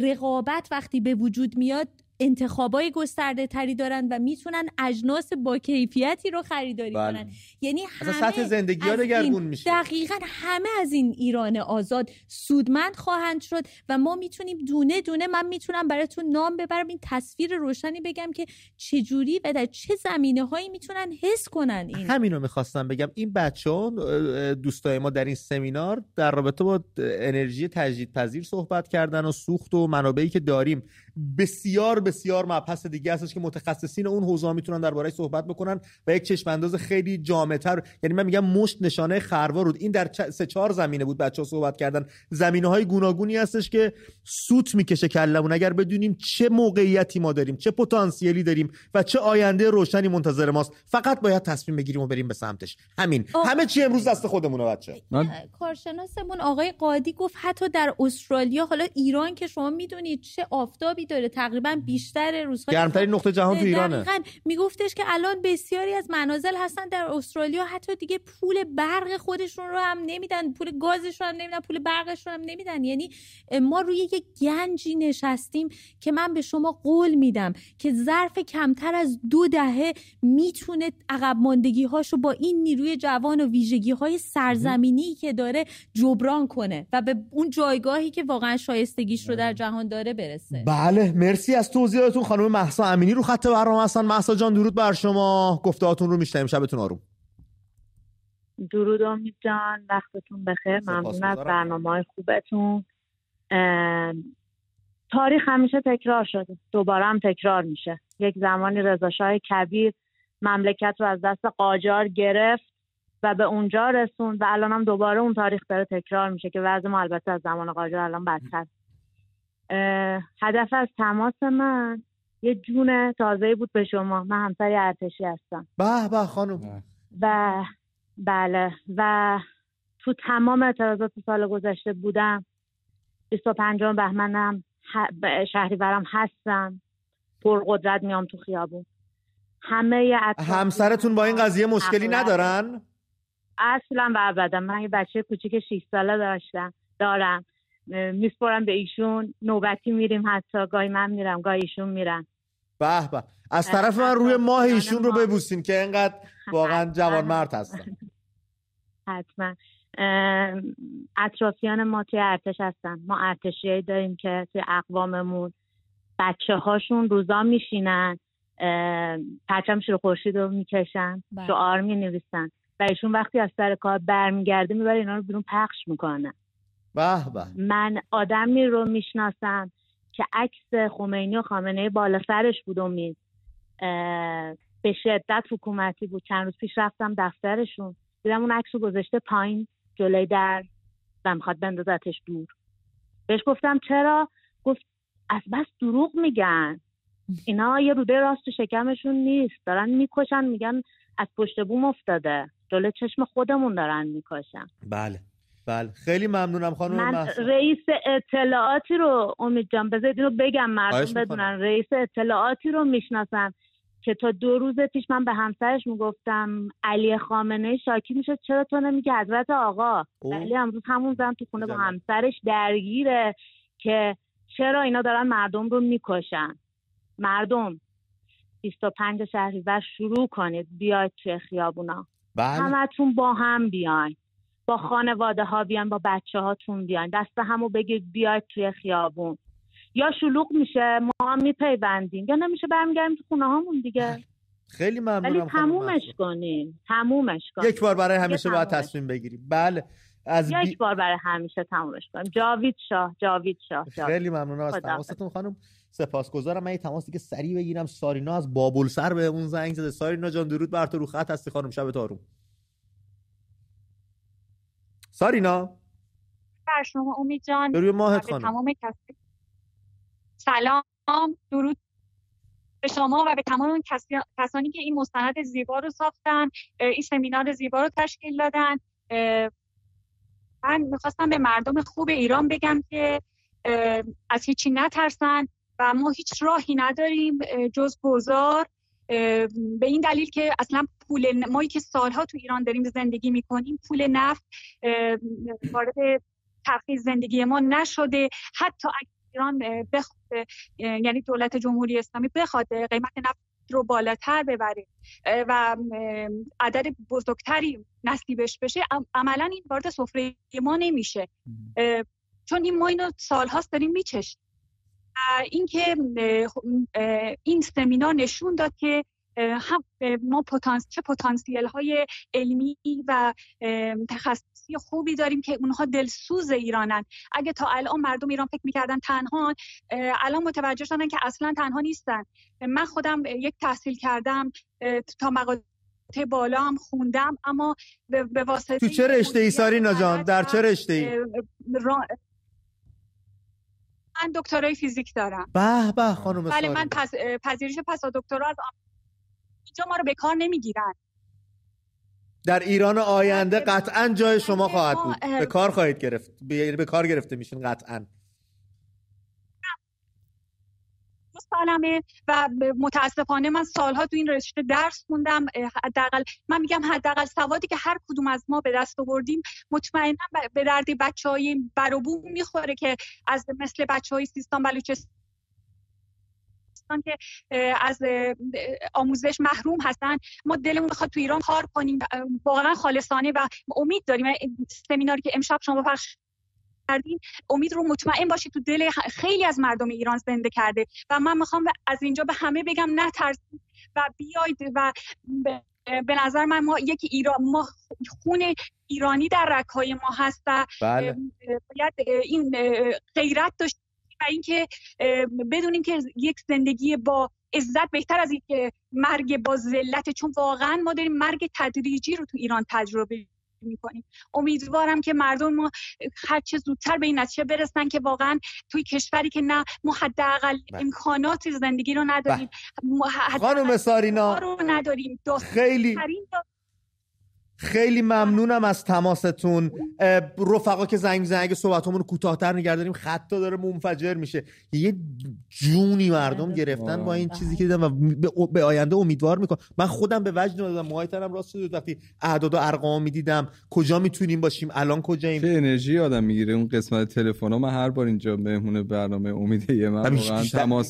رقابت وقتی به وجود میاد انتخابای گسترده تری دارن و می‌تونن اجناس با کیفیتی رو خریداری بله. کنن. یعنی همه سطح زندگی دگرگون میشه. دقیقا همه از این ایران آزاد سودمند خواهند شد و ما می‌تونیم دونه دونه من می‌تونم براتون نام ببرم این تصویر روشنی بگم که چجوری و در چه زمینه هایی می‌تونن حس کنن این. همینو می‌خواستم بگم. این بچه ها دوستای ما در این سمینار در رابطه با انرژی تجدیدپذیر صحبت کردن و سوخت و منابعی که داریم بسیار بسیار مبحث دیگه هستش که متخصصین اون حوزه می‌تونن دربارهش صحبت بکنن و یک چشم انداز خیلی جامعتر. یعنی من میگم مشت نشانه خروار بود این در چ- سه چهار زمینه بود بچه ها صحبت کردن. زمینه های گوناگونی هستش که سوت می‌کشه کلمون اگر بدونیم چه موقعیتی ما داریم چه پتانسیلی داریم و چه آینده روشنی منتظر ماست فقط باید تصمیم بگیریم و بریم به سمتش. همین. آه. همه چی امروز دست خودمونه بچه من کارشناسمون آقای قادی گفت حتی در استرالیا حالا ایران که شما می‌دونید چه آفتابی داره. تقریبا بیشتر روزهای گرمترین نقطه جهان تو ایرانه. دقیقاً میگفتش که الان بسیاری از منازل هستن در استرالیا حتی دیگه پول برق خودشون رو هم نمیدن پول گازشون هم نمیدن پول برقشون هم نمیدن. یعنی ما روی یک گنجی نشستیم که من به شما قول میدم که ظرف کمتر از دو دهه می‌تونه عقب ماندگی هاشو با این نیروی جوان و ویژگی های سرزمینی که داره جبران کنه و به اون جایگاهی که واقعا شایستگیش رو در جهان داره برسه. بله مرسی از توضیحاتون خانم محسا امینی رو خط برنامه هستن. محسا جان درود بر شما. گفتهاتون رو میشنیم شبتون آروم. درود امید جان. وقتتون بخیر. ممنون از. برنامه های خوبتون. تاریخ همیشه تکرار شده. دوباره هم تکرار میشه. یک زمانی رضاشاه کبیر مملکت رو از دست قاجار گرفت و به اونجا رسوند و الان هم دوباره اون تاریخ داره تکرار میشه که وضع ما البته از زمان قاجار الان بدتر. هدف از تماس من یه جون تازه بود به شما. من همسر ارتشی هستم. به به خانم. و بله و تو تمام اعتراضات سال گذشته بودم. 25 بهمنم شهریورم هستم. پرقدرت میام تو خیابون. همه همسرتون با این قضیه مشکلی ندارن؟ اصلا و ابدا. من یه بچه کوچیک 6 ساله داشتم. دارم. میسپرم به ایشون. نوبتی میریم حتی. گاهی من میرم گاهی ایشون میرن. به به. از طرف من روی ماه ایشون رو. ببوسین که اینقدر واقعا جوان مرد هستن. حتما. اطرافیان ما توی ارتش هستن. ما ارتشیایی داریم که توی اقواممون بچه هاشون روزا میشینن پرچم شیر خورشید رو می‌کشن بله. شعار می‌نویسن. و ایشون وقتی از سر کار برمیگرده می‌بره اینا رو بیرون پخش می‌کنن به به. من آدمی رو می‌شناسم که عکس خمینی و خامنه بالا سرش بود امید اه، به شدت حکومتی بود. چند روز پیش رفتم دفترشون. دیدم اون عکس رو گذاشته پایین جلوی در و می‌خواد بندازتش دور. بهش گفتم چرا؟ گفت از بس دروغ میگن. اینا یه روده راست شکمشون نیست. دارن می‌کشن میگن از پشت بوم افتاده. جلو چشم خودمون دارن می‌کشن. بله. بله. خیلی ممنونم خانم من محسن. رئیس اطلاعاتی رو امید جان بذارید اینو بگم مردم. بدونن. رئیس اطلاعاتی رو می‌شناسم که تا دو روز پیش من به همسرش می‌گفتم علی خامنه شاکی میشه چرا تو نمیگی حضرت آقا؟ اوه. علی امروز همون زن تو خونه با. همسرش درگیره که چرا اینا دارن مردم رو می‌کشن. مردم 25 شهریور شروع کنید. بیاید توی خیابونا. بله. همتون با هم بیاین. با خانواده ها بیاین با بچه هاتون بیاین دست همو بگید بیاید توی خیابون. یا شلوغ میشه ما هم میپیوندیم. یا نمیشه برمیگردیم تو خونه هامون دیگه. خیلی ولی ممنونم خانم تمومش. کنیم تمومش کنیم یک بار برای همیشه باید. تصمیم بگیریم. بله از بی... یک بار برای همیشه تمومش کنیم. جاوید شاه جاوید شاه جاوید. خیلی ممنونم از تماستون خانم. سپاسگزارم. من یه تماس دیگه سریع بگیرم. سارینا از بابل سر به اون زنگ زده. سارینا جان درود بر تو. رو خط هستی خانم. شب آروم سارینا. بر شما امید جان. روی به خانم. تمام کسی. سلام. درود به شما و به تمام کسی- کسانی که این مستند زیبا رو ساختن این سمینار زیبا رو تشکیل دادن. من می‌خواستم به مردم خوب ایران بگم که از هیچی نترسن و ما هیچ راهی نداریم جز گذار به این دلیل که اصلا پول مایی که سالها تو ایران داریم زندگی می‌کنیم پول نفت وارد ترخیص زندگی ما نشده. حتی اگر ایران بخواد یعنی دولت جمهوری اسلامی بخواد قیمت نفت رو بالاتر ببره و عدد بزرگتری نصیبش بشه عملا این وارد سفره ما نمیشه. چون این ما اینو سالهاست داریم میچشیم اینکه اه، این سمینار نشون داد که هم ما پتانس... چه پتانسیل های علمی و تخصصی خوبی داریم که اونها دلسوز ایرانن. اگه تا الان مردم ایران فکر می‌کردن تنها الان متوجه شدن که اصلا تنها نیستن. من خودم یک تحصیل کردم تا مقاطع بالا هم خوندم اما به, واسطه تو چه رشته ای سارینا جان؟ در چه رشته ای من دکترای فیزیک دارم. به به خانم بله من پس پذیرش پس دکترا از اینجا ما رو به کار نمی‌گیرن. در ایران آینده بله. قطعا جای شما ما- خواهد بود به کار خواهید گرفت. به به کار گرفته میشین قطعا دو سالمه و متاسفانه من سالها تو این رشته درس خوندم حداقل من میگم حداقل سوادی که هر کدوم از ما به دست آوردیم مطمئنا به درد بچه های بروبوم می‌خوره که از مثل بچه های سیستان بلوچستان که از آموزش محروم هستن ما دلمون بخواد تو ایران کار کنیم واقعا خالصانه و امید داریم. سمیناری که امشب شما پخش کردین امید رو مطمئن باشید تو دل خیلی از مردم ایران زنده کرده. و من می‌خوام از اینجا به همه بگم نترسید و بیاید و به- به نظر من ما یک ایران ما خون ایرانی در رگهای ما هست و بله. باید این غیرت باشیم و اینکه بدونیم که یک زندگی با عزت بهتر از اینکه مرگ با ذلت. چون واقعا ما داریم مرگ تدریجی رو تو ایران تجربه می‌کنیم. امیدوارم که مردم ما هر چه زودتر به این نتیجه برسن که واقعا توی کشوری که نه ما حداقل بله. امکانات زندگی رو نداریم. حداقل خانم سارینا رو نداریم. خیلی خیلی ممنونم از تماستون. رفقا که زنگ می‌زنن اگه صحبتمون رو کوتاه‌تر نگه داریم خطا داره منفجر میشه. یه جونی مردم گرفتن با این چیزی که دیدم و به- آینده امیدوار می‌کنم. من خودم به وجد دادم موهای تنم راست شده بود. وقتی اعداد و ارقام می‌دیدم کجا می‌تونیم باشیم الان کجاییم؟ چه انرژی آدم می‌گیره. اون قسمت تلفن من هر بار اینجا مهمون برنامه امید یه من بیشتر که ما.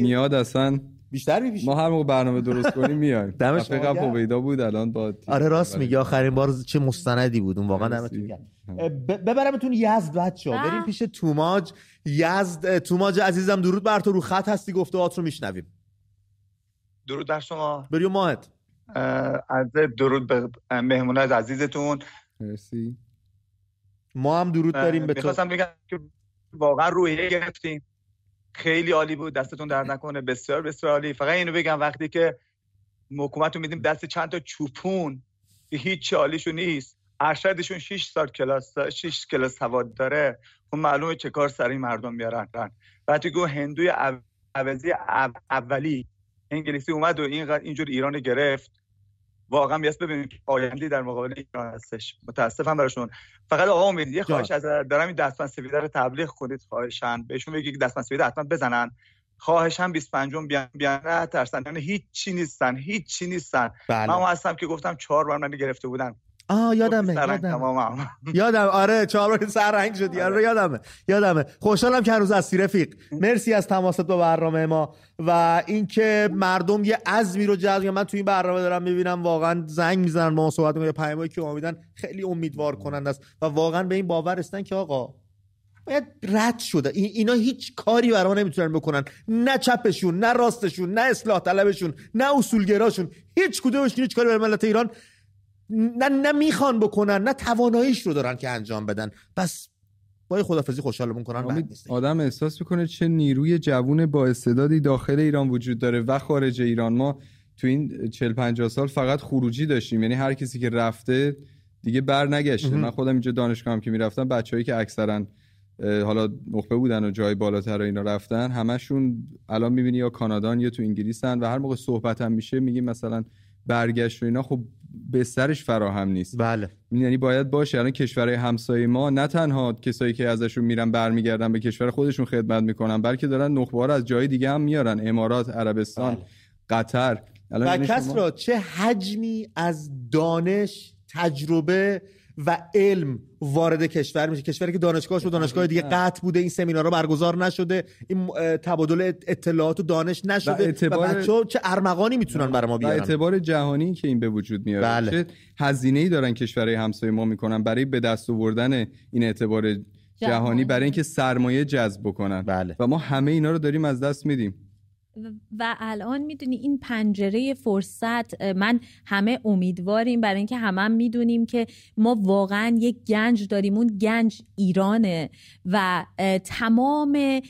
میاد اصلا بیشتر میپیش ما هر موقع برنامه درست کنیم میایم دم دفعه شما قبل. هویدا بود الان با آره راست میگی. آخرین بار چه مستندی بود؟ اون واقعا دمتون گرم. ببرمتون یزد به. بریم پیش توماج. یزد توماج عزیزم درود بر تو. رو خط هستی گفته رو میشنویم. درود بر شما. بری ماهت. اه، عرض درود به مهمونای عزیزتون. مرسی. ما هم درود داریم به تو. می‌خواستم بگم که واقعا روحیه گرفتیم. خیلی عالی بود. دستتون درد نکنه. بسیار بسیار عالی. فقط اینو بگم وقتی که حکومت رو میدیم دست چند تا چوپون که هیچ عالیشو نیست. ارشدشون 6 سال کلاس 6 کلاس سواد داره. خب معلومه چه کار سر این مردم میارن. وقتی گو هندوی عوضی اولی انگلیسی اومد و اینقدر اینجور ایران گرفت. واقعا بیاس ببینید آینده در مقابل ایران هستش. متاسفم براشون. فقط آقا امید یه خواهش از دارم این دستمند سفیده رو تبلیغ کنید خواهشان بهشون بگید دستمند سفیده حتما بزنن. خواهشم 25 بیان بیان. نه ترسن یعنی هیچ چی نیستن هیچ چی نیستن. بله. من هستم که گفتم چهار بار من گرفته بودن. آه یادمه یادم یادم. آره چهار بار سر رنگ شدی. آره. یادمه. یادمه. خوشحالم که هنوز از رفیق. مرسی از تماست با برنامه ما. و اینکه مردم یه عزمی رو جذب من تو این برنامه دارم می‌بینم واقعا زنگ می‌زنن با ما صحبت می‌کنن. پیامایی که امیدن خیلی امیدوار کننده است. و واقعا به این باور هستن که آقا باید رد شده. اینا هیچ کاری برای ما نمی‌تونن بکنن. نه چپشون نه راستشون نه اصلاح طلبشون نه اصولگراشون. هیچ کدومشون هیچ کاری برای ملت ایران نه نه می‌خوان بکنن نه تواناییش رو دارن که انجام بدن. پس با خدافزی خوشحالمون کنن آدم احساس می‌کنه چه نیروی جوون با استعدادی داخل ایران وجود داره و خارج ایران. ما تو این 40 50 سال فقط خروجی داشتیم. یعنی هر کسی که رفته دیگه بر نگشته. من خودم اینجا دانشگاه هم که می‌رفتم بچههایی که اکثرا حالا نخبه بودن و جای بالاتر اینا رفتن همشون الان می‌بینی یا کانادان یا تو انگلیسن و هر موقع صحبت هم میشه میگیم مثلا برگشت و اینا. خب به سرش فراهم نیست. بله. یعنی باید باشه الان کشورهای همسایه ما نه تنها کسایی که ازشون میرن برمیگردن به کشور خودشون خدمت می‌کنن بلکه دارن نخبه از جای دیگه هم میارن. امارات عربستان بله. قطر. و کس را چه حجمی از دانش تجربه و علم وارد کشور میشه. کشوری که دانشگاهش و دانشگاه دیگه قطع بوده این سمینارها برگزار نشده این تبادل اطلاعات و دانش نشده و, اعتبار... و چه ارمغانی می‌تونن برای ما بیارن؟ و اعتبار جهانی که این به وجود میاره. بله. چه هزینه ای دارن کشورهای همسایه ما می‌کنن برای به دست آوردن این اعتبار جهانی. برای اینکه سرمایه جذب بکنن. بله. و ما همه اینا رو داریم از دست میدیم. و الان می‌دونی این پنجره فرصت من همه امیدواریم برای اینکه همه هم می‌دونیم که ما واقعا یک گنج داریم. اون گنج ایرانه و تمام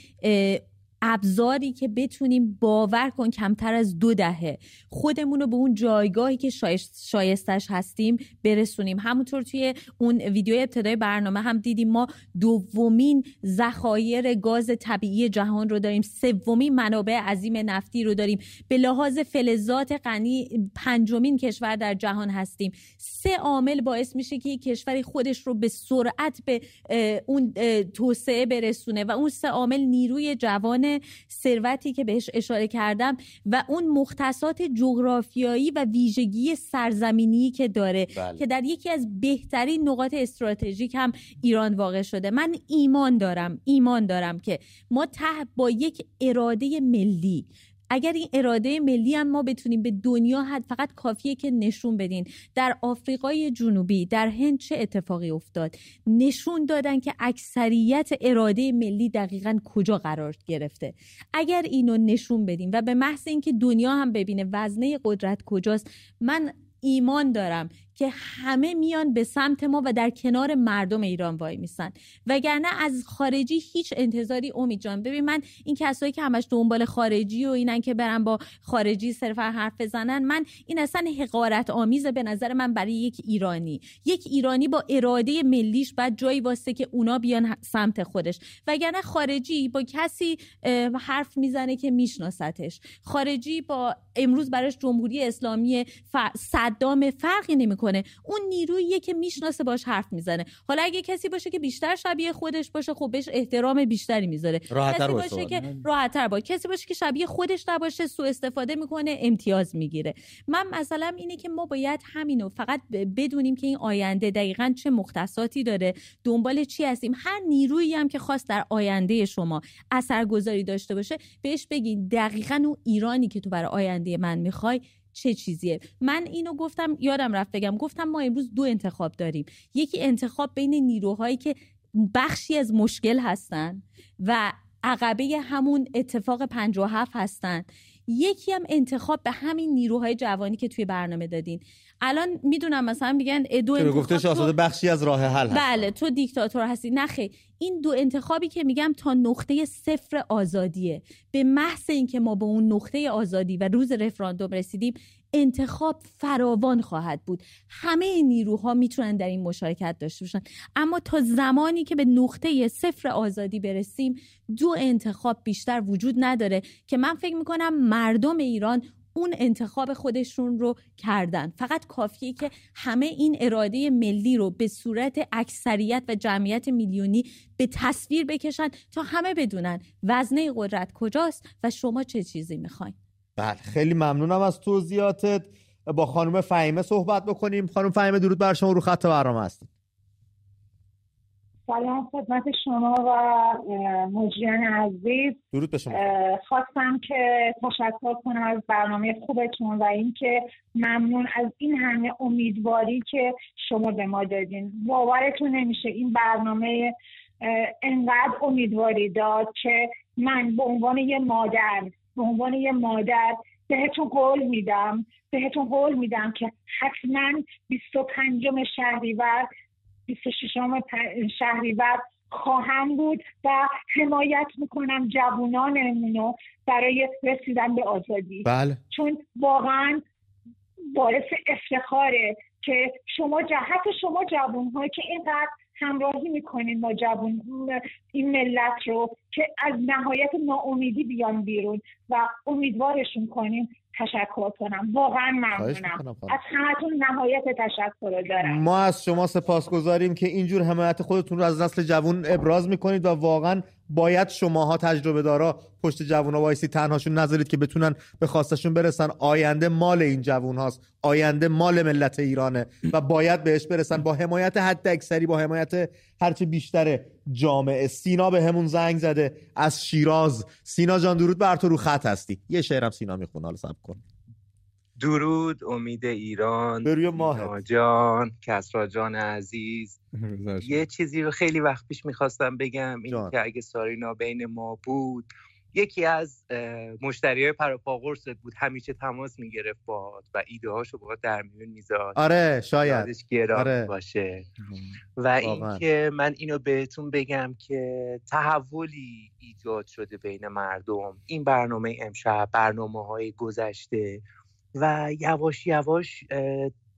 ابزاری که بتونیم باور کن کمتر از دو دهه. خودمون رو به اون جایگاهی که شایستش هستیم برسونیم. همونطور توی اون ویدیو ابتدای برنامه هم دیدیم ما دومین ذخایر گاز طبیعی جهان رو داریم. سومین منابع عظیم نفتی رو داریم. به لحاظ فلزات غنی پنجمین کشور در جهان هستیم. سه عامل باعث میشه که کشوری خودش رو به سرعت به اون توسعه برسونه و اون سه عامل نیروی جوان ثروتی که بهش اشاره کردم و اون مختصات جغرافیایی و ویژگی سرزمینی که داره بله. که در یکی از بهترین نقاط استراتژیک هم ایران واقع شده من ایمان دارم ایمان دارم که ما ته با یک اراده ملی اگر این اراده ملی هم ما بتونیم به دنیا حد فقط کافیه که نشون بدین. در آفریقای جنوبی در هند چه اتفاقی افتاد؟ نشون دادن که اکثریت اراده ملی دقیقا کجا قرار گرفته. اگر اینو نشون بدیم و به محض اینکه دنیا هم ببینه وزنه قدرت کجاست من ایمان دارم که همه میان به سمت ما و در کنار مردم ایران وای میسن. وگرنه از خارجی هیچ انتظاری امید جان ببین من این کسایی که همش دنبال خارجی و اینن که برن با خارجی صرفا حرف بزنن من این اصلا حقارت آمیزه به نظر من برای یک ایرانی. یک ایرانی با اراده ملیش بعد جایی واسه که اونا بیان سمت خودش. وگرنه خارجی با کسی حرف می‌زنه که میشناستش خارجی با امروز براش جمهوری اسلامی ف... صدام فرقی نمی‌کنه. اون نیروییه که می‌شناسه باش حرف می‌زنه. حالا اگه کسی باشه که بیشتر شبیه خودش باشه خب بهش احترام بیشتری می‌ذاره. کسی باشه که راحتتر باشه. کسی باشه که شبیه خودش نباشه سوء استفاده می‌کنه امتیاز می‌گیره. من مثلا اینه که ما باید همینو فقط بدونیم که این آینده دقیقا چه مختصاتی داره دنبال چی هستیم. هر نیرویی هم که خواست در آینده شما اثرگذاری داشته باشه بهش بگین دقیقا اون ایرانی که تو برای آینده من می‌خوای چه چیزیه؟ من اینو گفتم یادم رفت بگم گفتم ما امروز دو انتخاب داریم. یکی انتخاب بین نیروهایی که بخشی از مشکل هستن و عقبه همون اتفاق 57 هستن. یکی هم انتخاب به همین نیروهای جوانی که توی برنامه دادین. الان می‌دونم مثلا میگن دو انتخاب گفته شاهزاده بخشی از راه حل هست بله تو دیکتاتور هستی. نخی این دو انتخابی که میگم تا نقطه صفر آزادیه. به محض اینکه ما به اون نقطه آزادی و روز رفراندوم رسیدیم انتخاب فراوان خواهد بود. همه نیروها می‌تونن در این مشارکت داشته باشن. اما تا زمانی که به نقطه صفر آزادی برسیم دو انتخاب بیشتر وجود نداره که من فکر می‌کنم مردم ایران اون انتخاب خودشون رو کردن. فقط کافیه که همه این اراده ملی رو به صورت اکثریت و جمعیت میلیونی به تصویر بکشن تا همه بدونن وزنه قدرت کجاست و شما چه چیزی می‌خواین. بله خیلی ممنونم از توضیحاتت. با خانم فهیمه صحبت بکنیم. خانم فهیمه درود بر شما. رو خط برنامه هستید. سلام خدمت شما و مجریان عزیز. درود به شما. خواستم که تشکر کنم از برنامه خوبتون و اینکه ممنون از این همه امیدواری که شما به ما دادین. باورتون نمیشه این برنامه انقدر امیدواری داد که من به عنوان یه مادر به عنوان یه مادر بهتون قول میدم بهتون قول میدم که حتما 25 شهریور 26 شهریور خواهم بود و حمایت می‌کنم جوانانمون رو برای رسیدن به آزادی بله. چون واقعا باعث افتخاره که شما جهت شما جوان که اینقدر همراهی می‌کنین ما جوان این ملت رو که از نهایت ناامیدی بیان بیرون و امیدوارشون کنیم تشکر کنم. واقعا ممنونم. از همتون نهایت تشکر دارم. ما از شما سپاس گذاریم که اینجور حمایت خودتون رو از نسل جوان ابراز می‌کنید و واقعا باید شماها تجربه دارا پشت جوان وایسی تنهاشون نذارید که بتونن به خواستشون برسن. آینده مال این جوان هاست. آینده مال ملت ایرانه و باید بهش برسن. با حمایت حد اکثری با حمایت هرچه بیشتر جامعه. سینا به همون زنگ زده. از شیراز. سینا جان درود بر تو. رو خط هستی. یه شعرم سینا می‌خونه. حالا سب کن. درود امید ایران بروی ماه جان کسرا جان عزیز. یه چیزی رو خیلی وقت پیش می‌خواستم بگم این که اگه سارینا بین ما بود یکی از مشتری های پروپاقرست بود همیشه تماس می‌گرفت با و ایده هاشو با در میون میذاد آره شاید. آره. باشه. و اینکه من اینو بهتون بگم که تحولی ایجاد شده بین مردم. این برنامه امشب برنامه های گذشته و یواش یواش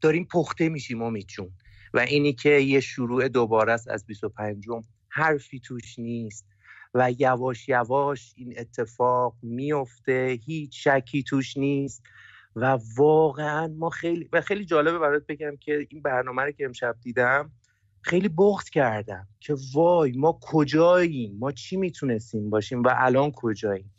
داریم پخته میشیم امید جون. و اینی که یه شروع دوباره است از 25 حرفی توش نیست. و یواش یواش این اتفاق میفته هیچ شکی توش نیست. و واقعا ما خیلی و خیلی جالبه برات بگم که این برنامه رو که امشب دیدم خیلی بخت کردم که وای ما کجاییم؟ ما چی می‌تونستیم باشیم؟ و الان کجاییم؟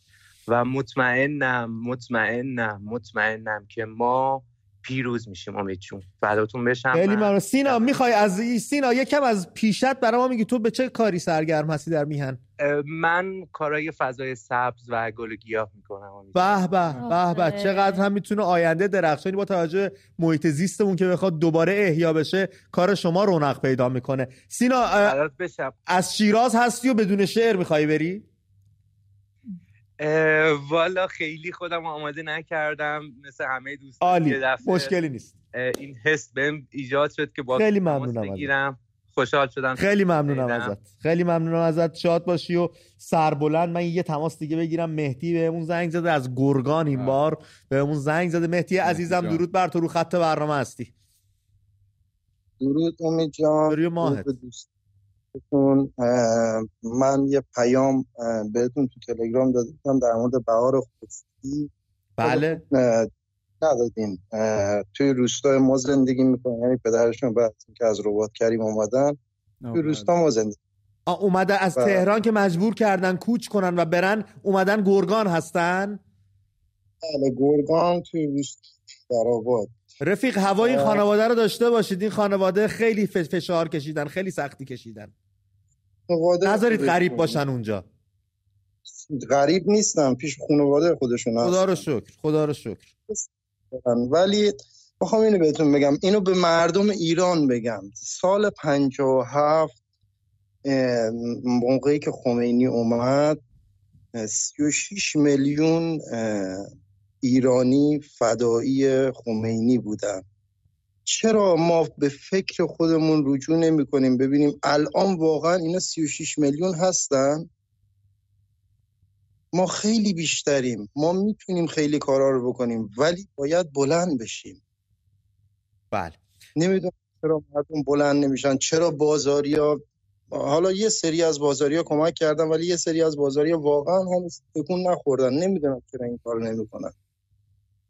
و مطمئنم مطمئنم مطمئنم که ما پیروز میشیم امید چون فداتون بشم خیلی ممنون. سینا می‌خوای از سینا یکم از پیشت برای ما میگی تو به چه کاری سرگرم هستی در میهن؟ من کارای فضای سبز و گل گیاه می‌کنم به به به به چقدر هم می‌تونه آینده درخشانی با توجه محیط زیستمون که بخواد دوباره احیا بشه کار شما رونق پیدا می‌کنه. سینا از شیراز هستی و بدون شعر می‌خوای بری؟ والا خیلی خودم آماده نکردم. مثل همه دوستان عالی. مشکلی نیست. این حس بهم ایجاد شد که با خیلی ممنونم بگیرم. خوشحال شدم خیلی ممنونم ازت. خیلی ممنونم ازت. شاد باشی و سربلند من یه تماس دیگه بگیرم. مهدی بهمون زنگ زده از گرگان این بار. بهمون زنگ زده. مهدی عزیزم درود بر تو. رو خط برنامه هستی. درود امید جان. ماهت. من یه پیام بهتون تو تلگرام دادم در مورد بهار خوستی بله. ندادین. توی روستای ما زندگی می‌کنن یعنی پدرشون بعد که از ربات کریم اومدن توی روستا ما زندگی اومده از تهران که مجبور کردن کوچ کنن و برن اومدن گرگان هستن؟ بله گرگان توی روست در آباد. رفیق هوای خانواده رو داشته باشید. این خانواده خیلی فشار کشیدن خیلی سختی کشیدن. نذارید غریب باشن اونجا. غریب نیستم پیش خانواده خودشون هست خدا رو شکر خدا رو شکر. ولی می‌خوام اینو بهتون بگم اینو به مردم ایران بگم. سال 57 موقعی که خمینی اومد 36 میلیون ایرانی فدایی خمینی بودن. چرا ما به فکر خودمون رجوع نمی کنیم؟ ببینیم الان واقعا اینا 36 میلیون هستن. ما خیلی بیشتریم. ما می‌تونیم خیلی کارا رو بکنیم ولی باید بلند بشیم. بله. نمی‌دونم چرا مردم بلند نمیشن چرا بازاریا حالا یه سری از بازاریا کمک کردن ولی یه سری از بازاریا واقعا هم تکون نخوردن. نمی‌دونم چرا این کار نمی‌کنن.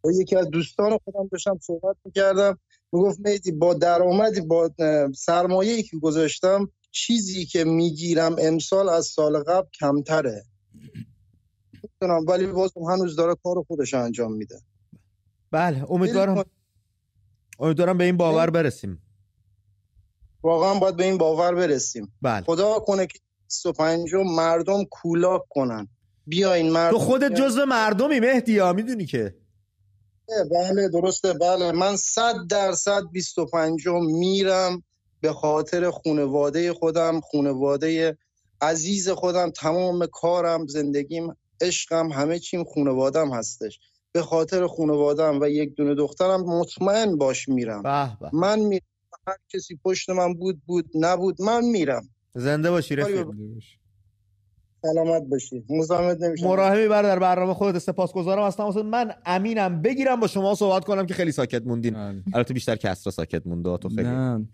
با یکی از دوستان خودم داشتم صحبت می‌کردم. می‌گفت میدی با درآمدی با سرمایه‌ای که گذاشتم چیزی که می‌گیرم امسال از سال قبل کمتره. می‌دونم ولی بازم هنوز داره کار خودش انجام میده. بله امیدوارم. امیدوارم به این باور برسیم. واقعا باید به این باور برسیم. بله. خدا کنه که 25 مردم کولاک کنن. بیاین مردم تو خودت جزو مردمی مهدی ها می‌دونی که؟ بله درسته. بله. من صد درصد 25 میرم به خاطر خونواده خودم خونواده عزیز خودم. تمام کارم زندگیم عشقم همه چیم خونوادم هستش. به خاطر خونوادم و یک دونه دخترم مطمئن باش میرم. به به. من میرم. هر کسی پشت من بود بود نبود من میرم. زنده باشی رفیق. سلامت باشی. مزاحمت نمیشم. مراهمی بر در برنامه خودت سپاسگزارم. از تماس من امینم بگیرم با شما صحبت کنم که خیلی ساکت موندین. البته بیشتر کسرا ساکت مونده تو خیلی. نه.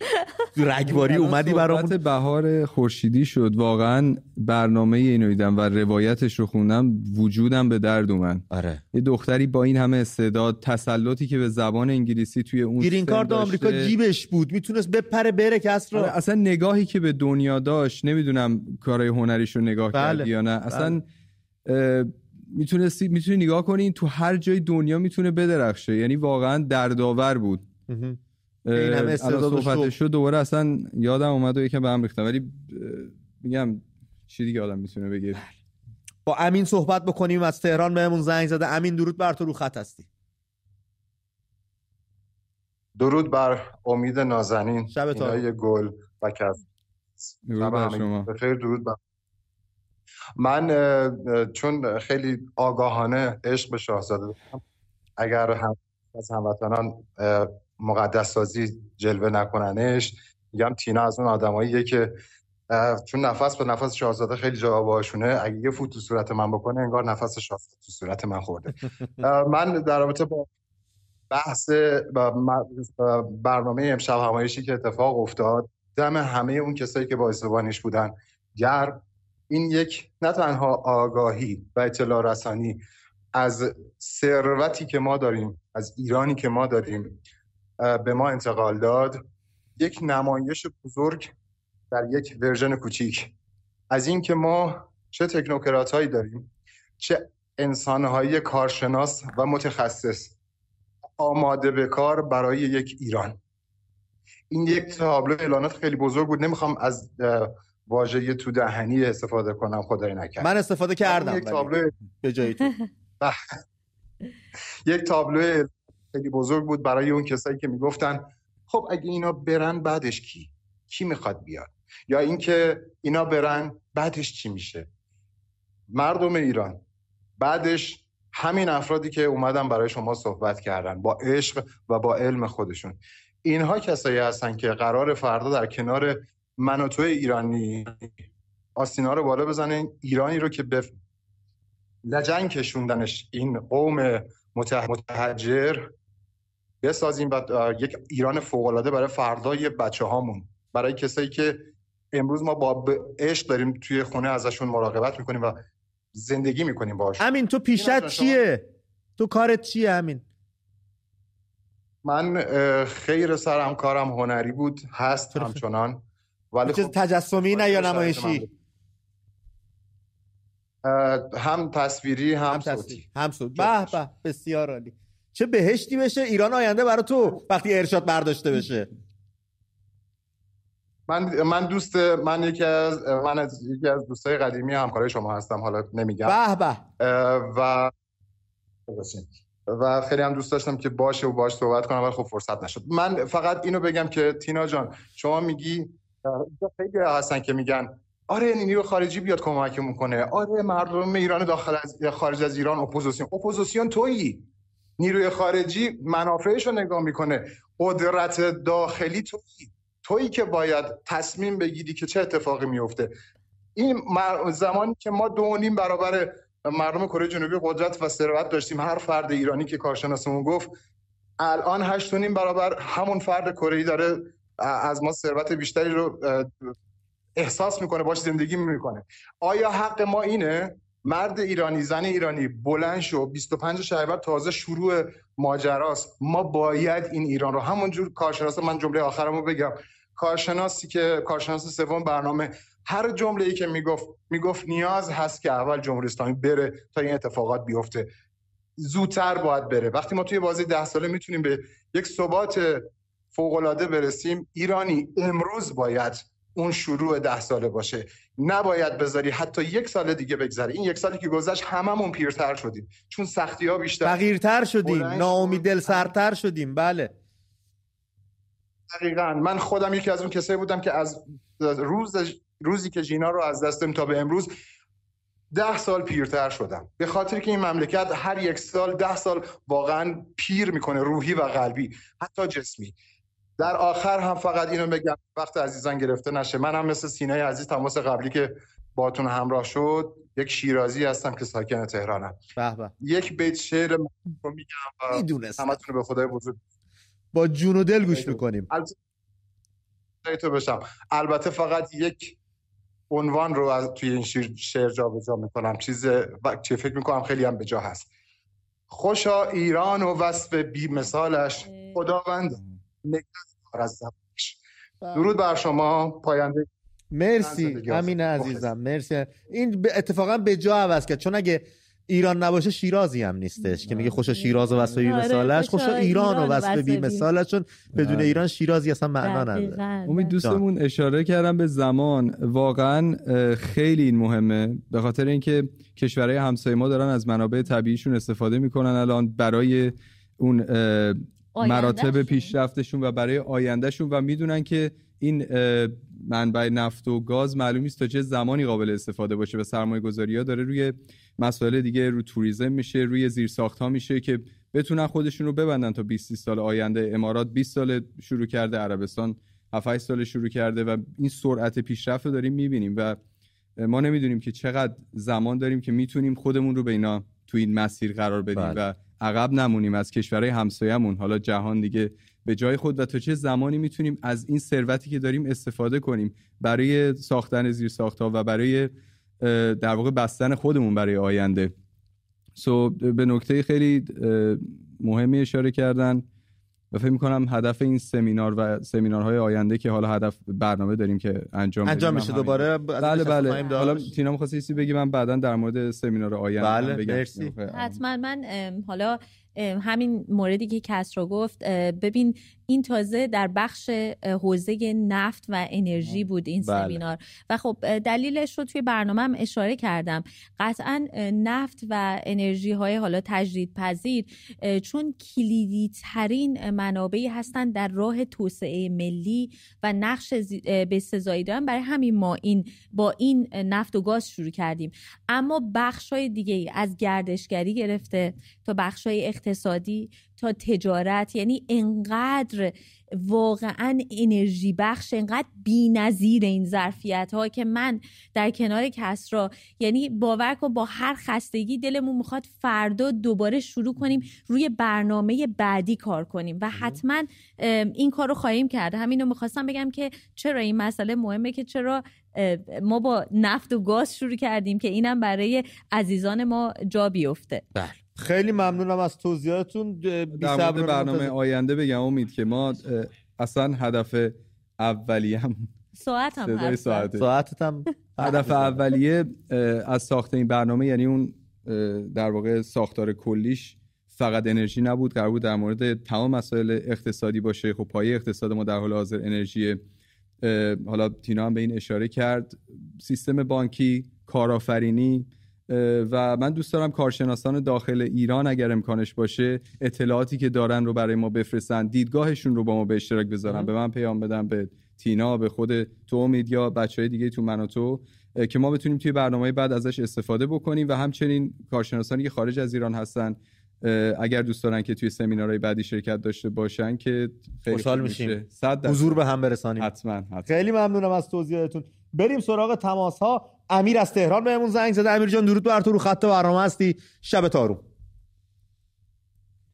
تو رگباری اومدی برامون. صحبت بهار خورشیدی شد. واقعا برنامه اینو دیدم و روایتش رو خوندم وجودم به درد اومد. آره. یه دختری با این همه استعداد تسلطی که به زبان انگلیسی توی اون گرین کارت آمریکا. جیبش بود. می‌تونست بپره بره کسرا آره، اصلا نگاهی که به دنیا داشت نمی‌دونم کارهای هنریش رو نگاه بله. یا نه. اصلا اه، می‌تونستی می‌تونی نگاه کنی تو هر جای دنیا می‌تونه بدرخشه. یعنی واقعا دردآور بود. این همه صحبتش. شد دوباره اصلا یادم اومد و یکم به هم ریختم. ولی میگم چی دیگه آدم می‌تونه بگه؟ با امین صحبت بکنیم. از تهران بهمون زنگ زده. امین درود بر تو رو خط هستی. درود بر امید نازنین. شب گل و کس. شما. بخیر درود بر من چون خیلی آگاهانه عشق به شاهزاده دارم اگر هم از هموطنان مقدس سازی جلوه نکننش میگم تینا از اون آدماییه که چون نفس به نفس شاهزاده خیلی جا باشونه اگه یه فوت تو صورت من بکنه انگار نفس شاهزاده تو صورت من خورده. من در رابطه با بحث برنامه امشب همایشی که اتفاق افتاد دم همه اون کسایی که با بودن گرم این یک نه تنها آگاهی و اطلاع رسانی از ثروتی که ما داریم از ایرانی که ما داریم به ما انتقال داد یک نمایش بزرگ در یک ورژن کوچیک. از این که ما چه تکنوکرات هایی داریم چه انسانهایی کارشناس و متخصص آماده به کار برای یک ایران. این یک تابلو اعلانات خیلی بزرگ بود. نمی‌خوام از واژه تو دهنی استفاده کنم خدای نکرد. من استفاده کردم یک تابلو به جای تو. یک تابلو خیلی بزرگ بود برای اون کسایی که می‌گفتن خب اگه اینا برن بعدش کی؟ کی می‌خواد بیاد؟ یا اینکه اینا برن بعدش چی میشه؟ مردم ایران. بعدش همین افرادی که اومدن برای شما صحبت کردن با عشق و با علم خودشون. اینها کسایی هستن که قرار فردا در کنار من و تو ایرانی. آستینا رو بالا بزنن ایرانی رو که به لجنگ کشوندنش این قوم متحجر بسازیم و یک ایران فوق‌العاده برای فردای بچه هامون برای کسایی که امروز ما با عشق داریم توی خونه ازشون مراقبت می‌کنیم و زندگی می‌کنیم باش امین تو پیشت چیه؟ تو کارت چیه امین؟ من خیر سرم کارم هنری بود. هست همچنان. ولی چیز خب تجسمی نه یا نمایشی؟ هم تصویری هم, هم صوتی. هم صوت به به بسیار عالی. چه بهشتی بشه ایران آینده برای تو وقتی ارشاد برداشته بشه. من من دوست من یکی از من از یکی از دوستای قدیمی همکارای شما هستم حالا نمیگم. به به. و و خیلی هم دوست داشتم که باشه و باش صحبت کنم ولی خب فرصت نشد. من فقط اینو بگم که تینا جان شما میگی اینجا خیلی هستن که میگن آره نیروی خارجی بیاد کمکمون کنه. آره مردم ایران داخل از خارج از ایران اپوزیسیون. اپوزیسیون تویی. نیروی خارجی منافعش رو نگاه می‌کنه. قدرت داخلی تویی. تویی که باید تصمیم بگیری که چه اتفاقی میفته این زمانی که ما دو نیم برابر مردم کره جنوبی قدرت و ثروت داشتیم هر فرد ایرانی که کارشناسمون گفت الان هشت برابر همون فرد کره داره از ما ثروت بیشتری رو احساس می‌کنه باش زندگی می‌کنه. آیا حق ما اینه؟ مرد ایرانی زن ایرانی بلند شو 25 شهریور تازه شروع ماجراست. ما باید این ایران رو همونجور کارشناس من جمله آخرمو بگم. کارشناسی که کارشناس سوم برنامه هر جمله ای که می‌گفت می‌گفت نیاز هست که اول جمهوری اسلامی بره تا این اتفاقات بیفته. زودتر باید بره. وقتی ما توی بازی ده ساله می‌تونیم به یک ثبات فوقالعاده برسیم. ایرانی امروز باید اون شروع ده ساله باشه. نباید بذاری حتی یک سال دیگه بگذره. این یک سالی که گذشت هممون پیرتر شدیم. چون سختی ها بیشتر. فقیرتر شدیم. ناامید دل سرتر شدیم. بله. دقیقا. من خودم یکی از اون کسایی بودم که از روز روزی که جینا رو از دستم تا به امروز ده سال پیرتر شدم. به خاطر که این مملکت هر یک سال ده سال واقعا پیر می‌کنه. روحی و قلبی. حتی جسمی. در آخر هم فقط اینو بگم وقت عزیزان گرفته نشه. من هم مثل سینه عزیز تماس قبلی که باتون همراه شد یک شیرازی هستم که ساکن تهرانم. به یک بیت شعر رو میگم و همتون به خدای بزرگ. با جون و دل گوش می‌کنیم. تو بشم. البته فقط یک عنوان رو از توی این شعر, شعر جا به جا می‌کنم. چیز چه فکر می‌کنم خیلی هم به جا هست. خوشا ایران و وصف بی مثالش. خداوند از بله. درود بر شما پاینده. مرسی امین عزیزم مرسی. این اتفاقا به جا عوض کرد چون اگه ایران نباشه شیرازی هم نیستش که میگه خوشا شیراز و وصف بی مثالش خوشا ایران و وصف بی مثالش چون بدون بله. ایران شیرازی اصلا معنا نداره. امید دوستمون اشاره کردم به زمان. واقعا خیلی این مهمه. به خاطر اینکه کشورهای همسایه ما دارن از منابع طبیعیشون استفاده می‌کنن الان برای اون مراتب پیشرفتشون و برای آیندهشون و می‌دونن که این منبع نفت و گاز معلوم نیست تا چه زمانی قابل استفاده باشه و سرمایه گذاری ها داره روی مسائل دیگه رو توریزم میشه روی زیرساخت ها میشه که بتونن خودشون رو ببندن تا 20 سال آینده. امارات 20 سال شروع کرده عربستان 7 سال شروع کرده و این سرعت پیشرفت رو داریم می‌بینیم و ما نمی‌دونیم که چقدر زمان داریم که می‌تونیم خودمون رو به اینا تو این مسیر قرار بدیم بله. و عقب نمونیم از کشورهای همسایه‌مون. حالا جهان دیگه به جای خود و تا چه زمانی می‌تونیم از این ثروتی که داریم استفاده کنیم برای ساختن زیرساختها و برای در واقع بستن خودمون برای آینده. سو به نکته خیلی مهمی اشاره کردن. و فکر می‌کنم هدف این سمینار و سمینارهای آینده که حالا هدف برنامه داریم که انجام انجام میشه دوباره؟ بله بله. حالا تینا می‌خواستی چیزی بگی؟ من بعدا در مورد سمینار آینده بله بگم. مرسی. حتما. من حالا همین موردی که کسرا گفت ببین این تازه در بخش حوزه نفت و انرژی بود این بله. سمینار. و خب دلیلش رو توی برنامه هم اشاره کردم. قطعا نفت و انرژی های حالا تجدید پذیر چون کلیدی ترین منابعی هستند در راه توسعه ملی و نقش به سزایی دارن. برای همین ما این با این نفت و گاز شروع کردیم. اما بخش های دیگه از گردشگری گرفته تا بخش های اقتصادی تا تجارت یعنی انقدر واقعا انرژی بخش انقدر بی نظیر این ظرفیت ها که من در کنار کسرا یعنی باور کن با هر خستگی دلمون می‌خواد فردا دوباره شروع کنیم روی برنامه بعدی کار کنیم و حتما این کار رو خواهیم کرد. همینو می‌خواستم بگم که چرا این مسئله مهمه که چرا ما با نفت و گاز شروع کردیم که اینم برای عزیزان ما جا بیفته. بله. خیلی ممنونم از توضیحاتون در مورد برنامه آینده بگم امید که ما اصلا هدف اولیه هم ساعت هم ساعت هم هدف اولیه از ساخت این برنامه یعنی اون در واقع ساختار کلیش فقط انرژی نبود قرار بود در مورد تمام مسائل اقتصادی باشه. خب پایه اقتصاد ما در حال حاضر انرژی حالا تینا هم به این اشاره کرد. سیستم بانکی کارآفرینی و من دوست دارم کارشناسان داخل ایران اگر امکانش باشه اطلاعاتی که دارن رو برای ما بفرستن دیدگاهشون رو با ما به اشتراک بذارن. به من پیام بدن به تینا به خود تو امید یا بچه های دیگه تو من و تو که ما بتونیم توی برنامه بعد ازش استفاده بکنیم و همچنین کارشناسانی که خارج از ایران هستن اگر دوست دارن که توی سمینارهای بعدی شرکت داشته باشن که خیلی خوشحال میشیم. حضور به هم برسانیم. حتما, حتما. خیلی ممنونم از توضیحاتتون. بریم سراغ تماس ها امیر از تهران بهمون زنگ زده. امیر جان درود بر تو. رو خط برنامه هستی. شب تارو.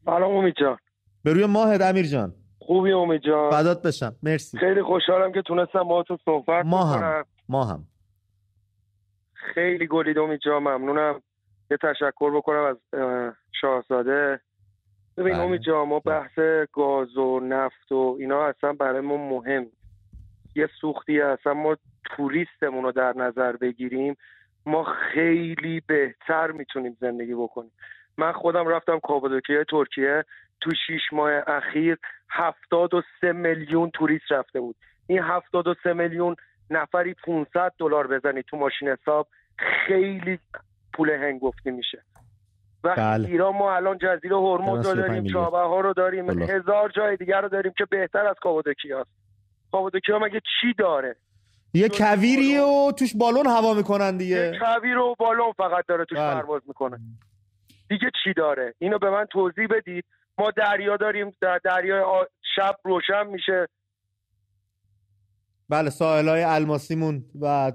سلام امید جان. به روی ماهت امیر جان. خوبی امید جان. فدات بشم. مرسی. خیلی خوشحالم که تونستم با تو صحبت ما هم. ما هم. خیلی گلید امید جان. ممنونم. یه تشکر بکنم از شاهزاده. ببین بله. امید جان ما بحث گاز و نفت و اینا اصلا برای ما مهم. یه سوختی اصلا ما توریستمون رو در نظر بگیریم ما خیلی بهتر می‌تونیم زندگی بکنیم. من خودم رفتم کاپادوکیه ترکیه. تو شیش ماه اخیر هفتاد و سه میلیون توریست رفته بود. این هفتاد و سه میلیون نفری 500 دلار بزنی تو ماشین حساب خیلی پول هنگفتی میشه. و بله. ایران ما الان جزیره هرمز رو داریم چابه ها رو داریم بله. هزار جای دیگر رو داریم که بهتر از کاپادوکیا است کاپادوکیا مگه چی داره؟ یه کویری و توش بالون هوا می‌کنن دیگه. یه کویر و بالون فقط داره توش بله. پرواز می‌کنه. دیگه چی داره؟ اینو به من توضیح بدید. ما دریا داریم در دریا شب روشن میشه. بله ساحل های الماسیمون و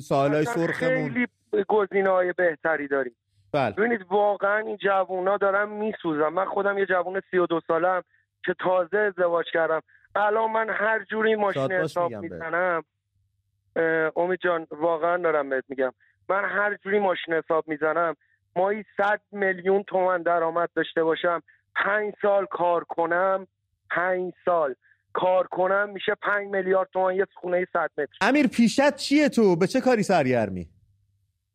ساحل های سرخمون. خیلی گزینه های بهتری داریم. بله. ببینید واقعا این جوونا دارم میسوزم من خودم یه جوون سی و دو سالم که تازه ازدواج کردم. الان من هر جوری ماشین حساب می‌زنم امید جان واقعا دارم بهت میگم. من هر جوری ماشین حساب می‌زنم مایی صد میلیون تومن درآمد داشته باشم پنج سال کار کنم پنج سال کار کنم میشه پنج میلیارد تومن یه خونه صد متر. امیر پیشت چیه تو؟ به چه کاری سرگرمی؟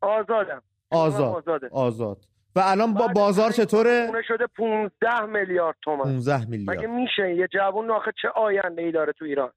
آزادم. آزاد. آزاد. و الان با بازار چطوره؟ خونه شده 15 میلیارد تومن. 15 میلیارد. مگه میشه یه جوون آخه چه آینده ای داره تو ایران؟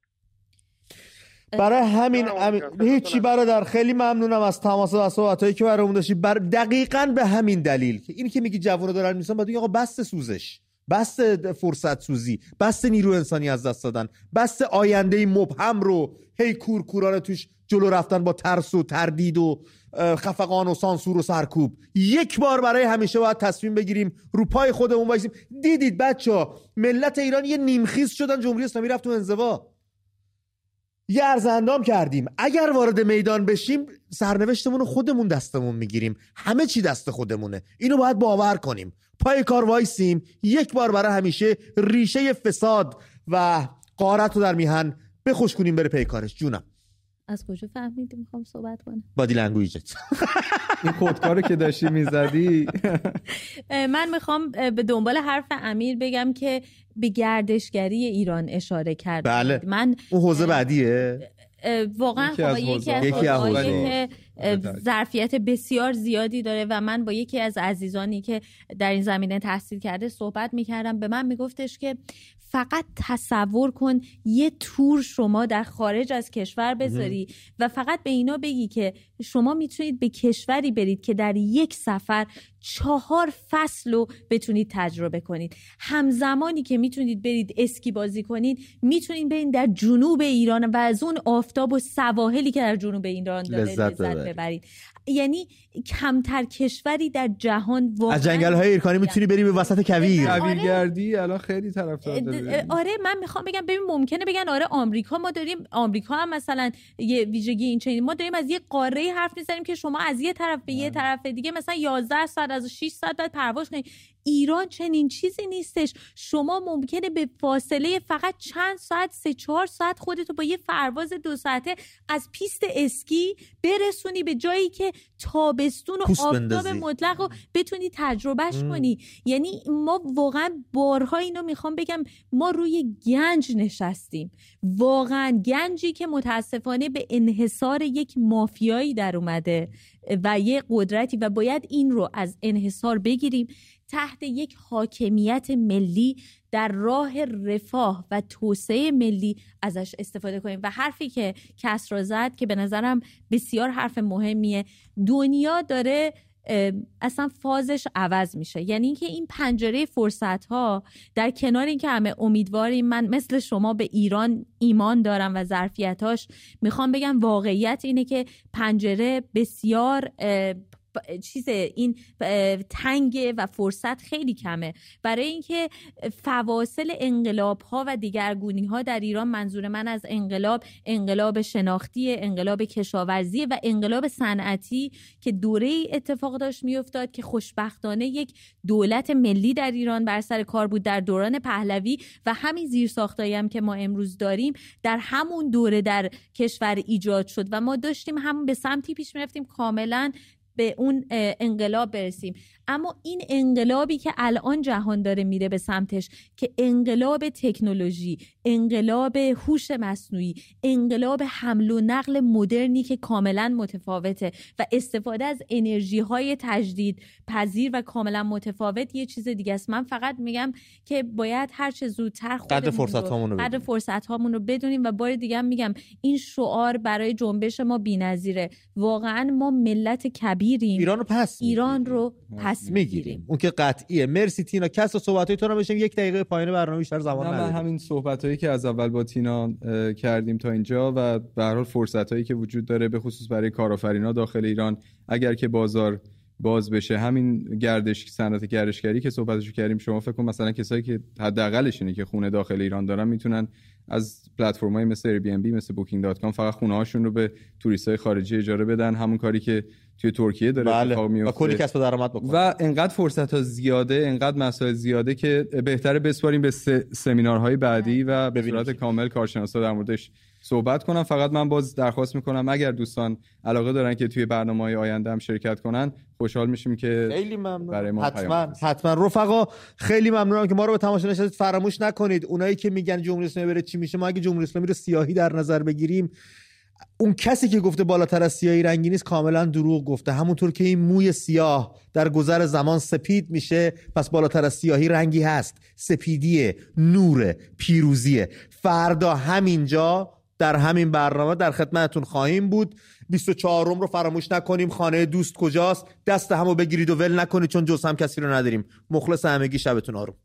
برای همین امین هیچی برادر خیلی ممنونم از تماس و صحبتایی که برامون داشتی. بر دقیقا به همین دلیل که این که میگی جوونا دارن میسن بعد آقا بس سوزش. بس فرصت سوزی بس نیرو انسانی از دست دادن بس آینده مبهم رو هی کورکورانه توش جلو رفتن با ترس و تردید و خفقان و سانسور و سرکوب. یک بار برای همیشه باید تصمیم بگیریم رو پای خودمون وایسیم. دیدید بچه ملت ایران یه نیمخیز شدن جمهوری اسلامی رفت تو انزوا. یه ارزندام کردیم. اگر وارد میدان بشیم سرنوشتمون خودمون دستمون می‌گیریم. همه چی دست خودمونه. اینو باید باور کنیم. پای کار وایسیم. یک بار برای همیشه ریشه فساد و غارت رو در میهن بخشکونیم بره پی کارش. جونم. از کجا فهمیدی می‌خوام صحبت کنم؟ body language ت این خودکارو که داشتی می‌زدی. من می‌خوام به دنبال حرف امیر بگم که به گردشگری ایران اشاره کرد بله. من اون حوزه بعدیه. واقعا یکی از, یکی از که ظرفیت بسیار زیادی داره و من با یکی از عزیزانی که در این زمینه تحصیل کرده صحبت می‌کردم. به من میگفتش که فقط تصور کن یه تور شما در خارج از کشور بذاری و فقط به اینا بگی که شما می‌تونید به کشوری برید که در یک سفر چهار فصل رو بتونید تجربه کنید. همزمانی که می‌تونید برید اسکی بازی کنید می‌تونید برید در جنوب ایران و از اون آفتاب و سواحلی که در جنوب ایران داره لذت, لذت de Reddit. یعنی کمتر کشوری در جهان واقعا از جنگل های ایرکانی می‌تونی بری به وسط کویر. کویرگردی الان خیلی طرفدار داره آره من می‌خوام بگم ببین ممکنه بگن آره آمریکا ما داریم آمریکا هم مثلا یه ویژگی این چنین ما داریم از یه قاره حرف می‌زنیم که شما از یه طرف به یه طرف دیگه مثلا 11 ساعت از 6 ساعت بعد پرواز کنید ایران چنین چیزی نیستش. شما ممکنه به فاصله فقط چند ساعت سه چهار ساعت خودتو با یه پرواز دو ساعته از پیست اسکی برسونی به جایی که تابستون و آفتاب مطلق رو بتونی تجربهش کنی. یعنی ما واقعا بارها اینو می‌خوام بگم ما روی گنج نشستیم. واقعا گنجی که متاسفانه به انحصار یک مافیایی در اومده و یه قدرتی و باید این رو از انحصار بگیریم تحت یک حاکمیت ملی در راه رفاه و توسعه ملی ازش استفاده کنیم. و حرفی که کسرا زد که به نظرم بسیار حرف مهمیه. دنیا داره اصلا فازش عوض میشه. یعنی اینکه این پنجره فرصت ها در کنار اینکه همه امیدواریم من مثل شما به ایران ایمان دارم و ظرفیتاش می‌خوام بگم واقعیت اینه که پنجره بسیار چیز این تنگ و فرصت خیلی کمه. برای اینکه فواصل انقلاب ها و دیگرگونی ها در ایران منظور من از انقلاب انقلاب شناختی انقلاب کشاورزی و انقلاب صنعتی که دوره اتفاق داشت میافتاد که خوشبختانه یک دولت ملی در ایران بر سر کار بود در دوران پهلوی و همین زیرساختایی هم که ما امروز داریم در همون دوره در کشور ایجاد شد و ما داشتیم هم به سمتی پیش می‌رفتیم کاملا به اون انقلاب برسیم. اما این انقلابی که الان جهان داره میره به سمتش که انقلاب تکنولوژی انقلاب هوش مصنوعی انقلاب حمل و نقل مدرنی که کاملا متفاوته و استفاده از انرژی های تجدید پذیر و کاملا متفاوت یه چیز دیگه است. من فقط میگم که باید هر چه زودتر قدر فرصت رو قدر فرصت رو بدونیم و بار دیگه میگم این شعار برای جنبش ما بی‌نظیره. واقعا ما ملت کبیریم ایران رو پس ایران رو پس می‌گیریم. اون که قطعیه. مرسی تینا. کس و صحبت تو رو بشیم یک دقیقه پایین برنامه بیشتر زمان نداریم. همین صحبت هایی که از اول با تینا کردیم تا اینجا و به هر حال فرصت هایی که وجود داره به خصوص برای کارآفرینا داخل ایران. اگر که بازار باز بشه همین گردش صنعت گردشگری که صحبتشو کردیم شما فکر کن مثلا کسایی که حداقلش اینه که خونه داخل ایران دارن می‌تونن از پلتفرم های مثل Airbnb مثل Booking.com فقط خونه هاشون رو به توریست های خارجی اجاره بدن. همون کاری که توی ترکیه داره بله. و کلی کسب درآمد بکنه. و انقدر فرصت ها زیاده انقدر مسائل زیاده که بهتره بسپاریم به سمینارهای بعدی و به صورت کامل کارشناسا در موردش صحبت کنم. فقط من باز درخواست می‌کنم اگر دوستان علاقه دارن که توی برنامه های آینده هم شرکت کنن خوشحال میشیم که خیلی ممنون. برای ما حتما حتما. رفقا خیلی ممنونم که ما رو به تماشا نشستید. فراموش نکنید. اونایی که میگن جمهوری اسلامی بره چی میشه؟ ما اگه جمهوری اسلامی رو سیاهی در نظر بگیریم اون کسی که گفته بالاتر از سیاهی رنگی نیست کاملا دروغ گفته. همونطور که این موی سیاه در گذر زمان سپید میشه پس بالاتر از سیاهی رنگی هست. سپیدیه نور پیروزیه. فردا همینجا در همین برنامه در خدمتتون خواهیم بود. 24 رو فراموش نکنیم. خانه دوست کجاست؟ دست همو بگیرید و ول نکنید چون جز هم کسی رو نداریم. مخلص همگی شبتون آروم.